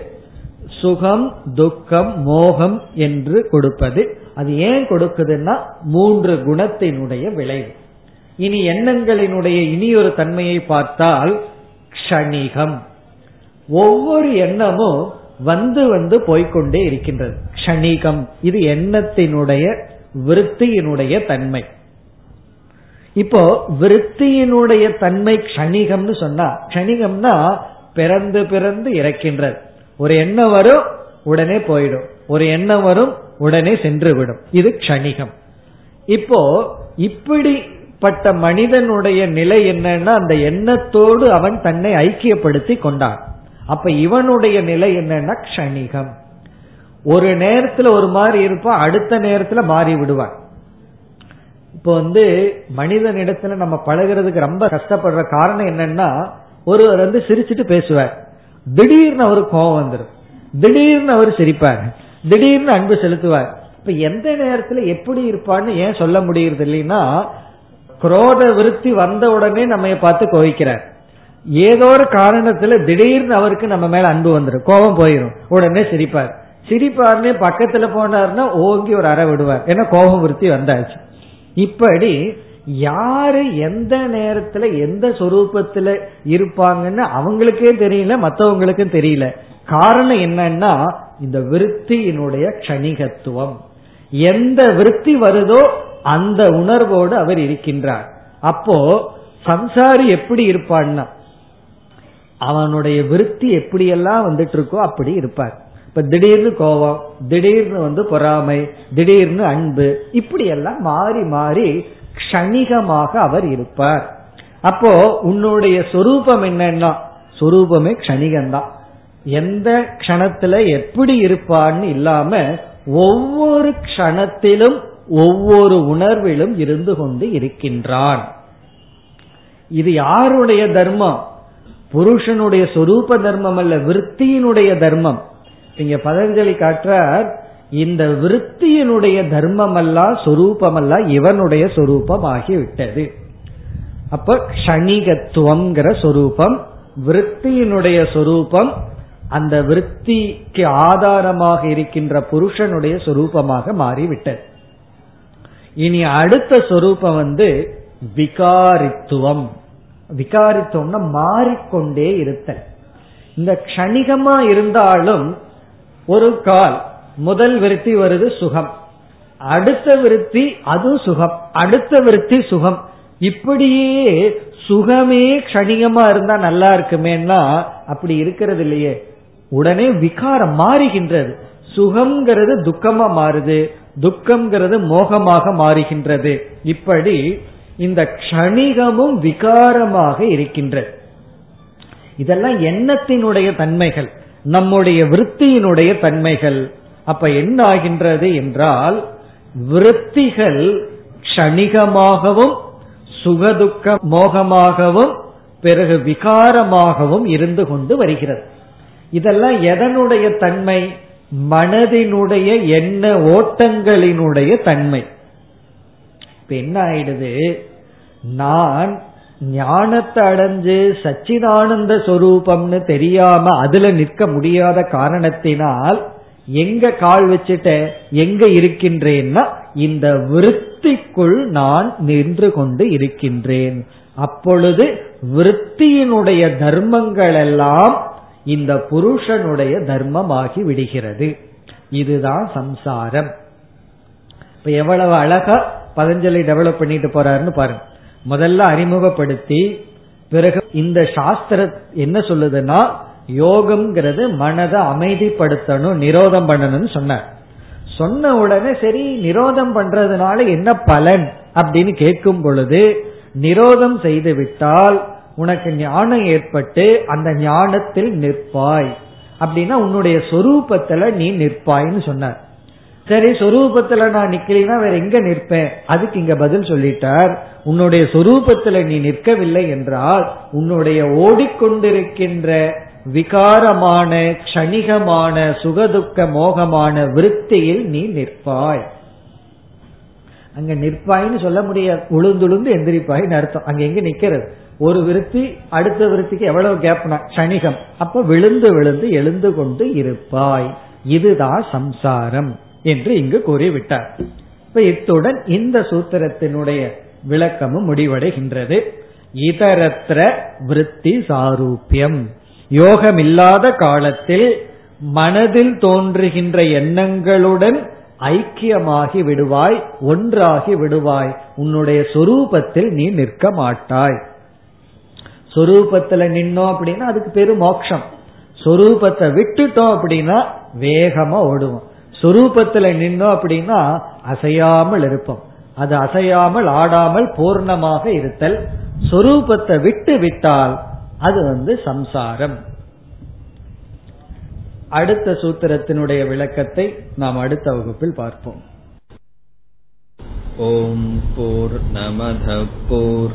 சுகம் துக்கம் மோகம் என்று கொடுப்பது. அது ஏன் கொடுக்குதுன்னா மூன்று குணத்தினுடைய விளைவு. இனி எண்ணங்களினுடைய இனி ஒரு தன்மையை பார்த்தால் க்ஷணிகம். ஒவ்வொரு எண்ணமும் வந்து வந்து போய்கொண்டே இருக்கின்றது. க்ஷணிகம். இது எண்ணத்தினுடைய விருத்தியினுடைய தன்மை. இப்போ விருத்தியினுடைய தன்மை கணிகம்னு சொன்னா கணிகம்னா பிறந்து பிறந்து இறக்கின்றது. ஒரு எண்ணம் வரும் உடனே போயிடும். ஒரு எண்ணம் வரும் உடனே சென்று விடும் இது கணிகம் இப்போ இப்படிப்பட்ட மனிதனுடைய நிலை என்னன்னா அந்த எண்ணத்தோடு அவன் தன்னை ஐக்கியப்படுத்தி கொண்டான். அப்ப இவனுடைய நிலை என்னன்னா க்ஷணிகம். ஒரு நேரத்துல ஒரு மாதிரி இருப்பான் அடுத்த நேரத்துல மாறி விடுவான் இப்போ வந்து மனிதனிடத்துல நம்ம பழகிறதுக்கு ரொம்ப கஷ்டப்படுற காரணம் என்னன்னா ஒருவர் வந்து சிரிச்சுட்டு பேசுவார். திடீர்னு அவரு கோபம் வந்துடும் திடீர்னு அவர் சிரிப்பார். திடீர்னு அன்பு செலுத்துவார். இப்ப எந்த நேரத்துல எப்படி இருப்பான்னு ஏன் சொல்ல முடியறது இல்லைன்னா குரோத விருத்தி வந்த உடனே நம்ம பார்த்து கோவிக்கிறார் ஏதோ ஒரு காரணத்துல திடீர்னு அவருக்கு நம்ம மேல அன்பு வந்துடும் கோபம் போயிடும் உடனே சிரிப்பார். சிரிப்பாருன்னு பக்கத்துல போனார்னா ஓங்கி ஒரு அறை விடுவார். ஏன்னா கோபம் விருத்தி வந்தாச்சு. இப்படி யாரு எந்த நேரத்துல எந்த சொரூபத்துல இருப்பாங்கன்னு அவங்களுக்கே தெரியல மற்றவங்களுக்கும் தெரியல. காரணம் என்னன்னா இந்த விருத்தியினுடைய கணிகத்துவம் எந்த விருத்தி வருதோ அந்த உணர்வோடு அவர் இருக்கின்றார். அப்போ சம்சாரி எப்படி இருப்பான்னா அவனுடைய விருத்தி எப்படியெல்லாம் வந்துட்டு இருக்கோ அப்படி இருப்பார். இப்ப திடீர்னு கோபம் திடீர்னு வந்து பொறாமை திடீர்னு அன்பு இப்படி எல்லாம் மாறி மாறி க்ஷணிகமாக அவர் இருப்பார். அப்போ உன்னுடைய சொரூபம் என்னன்னா சொரூபமே க்ஷணிகம்தான். எந்த க்ஷணத்துல எப்படி இருப்பான்னு இல்லாம ஒவ்வொரு க்ஷணத்திலும் ஒவ்வொரு உணர்விலும் இருந்து கொண்டு இருக்கின்றான். இது யாருடைய தர்மம்? புருஷனுடைய சொரூப தர்மம் அல்ல விற்த்தியினுடைய தர்மம். இங்க பதஞ்சலி காட்டுறார் இந்த விருத்தியினுடைய தர்மம் அல்ல சொரூபம் அல்ல இவனுடைய சொரூபம் ஆகிவிட்டது அப்ப க்ஷணிகத்துவங்கிற சொரூபம் விருத்தியினுடைய சொரூபம் அந்த விருத்திக்கு ஆதாரமாக இருக்கின்ற புருஷனுடைய சொரூபமாக மாறிவிட்டது. இனி அடுத்த சொரூபம் வந்து விகாரித்துவம். விகாரித்துவம்னா மாறிக்கொண்டே இருத்தல். இந்த க்ஷணிகமா இருந்தாலும் ஒரு கால் முதல் விருத்தி வருது சுகம். அடுத்த விருத்தி அது சுகம். அடுத்த விருத்தி சுகம். இப்படியே சுகமே கணிகமா இருந்தா நல்லா இருக்குமேன்னா அப்படி இருக்கிறது இல்லையே. உடனே விகாரம் மாறுகின்றது. சுகம்ங்கிறது துக்கமா மாறுது. துக்கம்ங்கிறது மோகமாக மாறுகின்றது. இப்படி இந்த க்ஷணிகமும் விகாரமாக இருக்கின்றது. இதெல்லாம் எண்ணத்தினுடைய தன்மைகள். நம்முடைய விற்த்தியினுடைய தன்மைகள். அப்ப என்ன ஆகின்றது என்றால் விற்த்திகள் க்ஷணிகமாகவும் சுகதுக்க மோகமாகவும் பிறகு விகாரமாகவும் இருந்து கொண்டு வருகிறது. இதெல்லாம் எதனுடைய தன்மை? மனதினுடைய எண்ண ஓட்டங்களினுடைய தன்மை. இப்ப என்ன ஆயிடுது? நான் ஞானத்தை அடைஞ்சு சச்சிதானந்த சொரூபம்னு தெரியாம அதுல நிற்க முடியாத காரணத்தினால் எங்க கால் வச்சுட்ட எங்க இருக்கின்றேன்னா இந்த விருத்திக்குள் நான் நின்று கொண்டு இருக்கின்றேன். அப்பொழுது விருத்தியினுடைய தர்மங்கள் எல்லாம் இந்த புருஷனுடைய தர்மமாகி விடுகிறது. இதுதான் சம்சாரம். இப்ப எவ்வளவு அழகா பதஞ்சலி டெவலப் பண்ணிட்டு போறாருன்னு பாருங்க. முதல்ல அறிமுகப்படுத்தி பிறகு இந்த சாஸ்திர என்ன சொல்லுதுன்னா யோகம்ங்கிறது மனதை அமைதிப்படுத்தணும் நிரோதம் பண்ணணும்னு சொன்னார். சொன்ன உடனே சரி நிரோதம் பண்றதுனால என்ன பலன் அப்படின்னு கேட்கும் பொழுது நிரோதம் செய்து விட்டால் உனக்கு ஞானம் ஏற்பட்டு அந்த ஞானத்தில் நிற்பாய். அப்படின்னா உன்னுடைய சொரூபத்துல நீ நிற்பாய்ன்னு சொன்னார். சரி சொரூபத்துல நான் நிக்கிறீன்னா வேற எங்க நிற்பேன்? அதுக்கு இங்க பதில் சொல்லிட்டார். உன்னுடைய சொரூபத்துல நீ நிற்கவில்லை என்றால் உன்னுடைய ஓடிக்கொண்டிருக்கின்ற விகாரமான கணிகமான சுகதுக்க மோகமான விருத்தியில் நீ நிற்பாய். அங்க நிற்பாயின்னு சொல்ல முடியாது. உளுந்துளுந்து எந்திரிப்பாயின்னு அர்த்தம். அங்க எங்க நிக்கிறது? ஒரு விருத்தி அடுத்த விருத்திக்கு எவ்வளவு கேப்னா? கணிகம் அப்ப விழுந்து விழுந்து எழுந்து கொண்டு இருப்பாய். இதுதான் சம்சாரம். என்று இங்கு கூறிவிட்டார். இப்ப இத்துடன் இந்த சூத்திரத்தினுடைய விளக்கமும் முடிவடைகின்றது. இதரத்திர விருத்தி சாரூபியம். யோகம் இல்லாத காலத்தில் மனதில் தோன்றுகின்ற எண்ணங்களுடன் ஐக்கியமாகி விடுவாய் ஒன்றாகி விடுவாய். உன்னுடைய சொரூபத்தில் நீ நிற்க மாட்டாய். சொரூபத்துல நின்னோம் அப்படின்னா அதுக்கு பேரு மோட்சம் சொரூபத்தை விட்டுட்டோம் அப்படின்னா வேகமா ஓடுவோம். சொரூபத்துல நின்னோம் அப்படின்னா அசையாமல் இருப்போம். அது அசையாமல் ஆடாமல் பூர்ணமாக இருத்தல். சொரூபத்தை விட்டு விட்டால் அது வந்து சம்சாரம். அடுத்த சூத்திரத்தினுடைய விளக்கத்தை நாம் அடுத்த வகுப்பில் பார்ப்போம். ஓம் போர் நமத போர்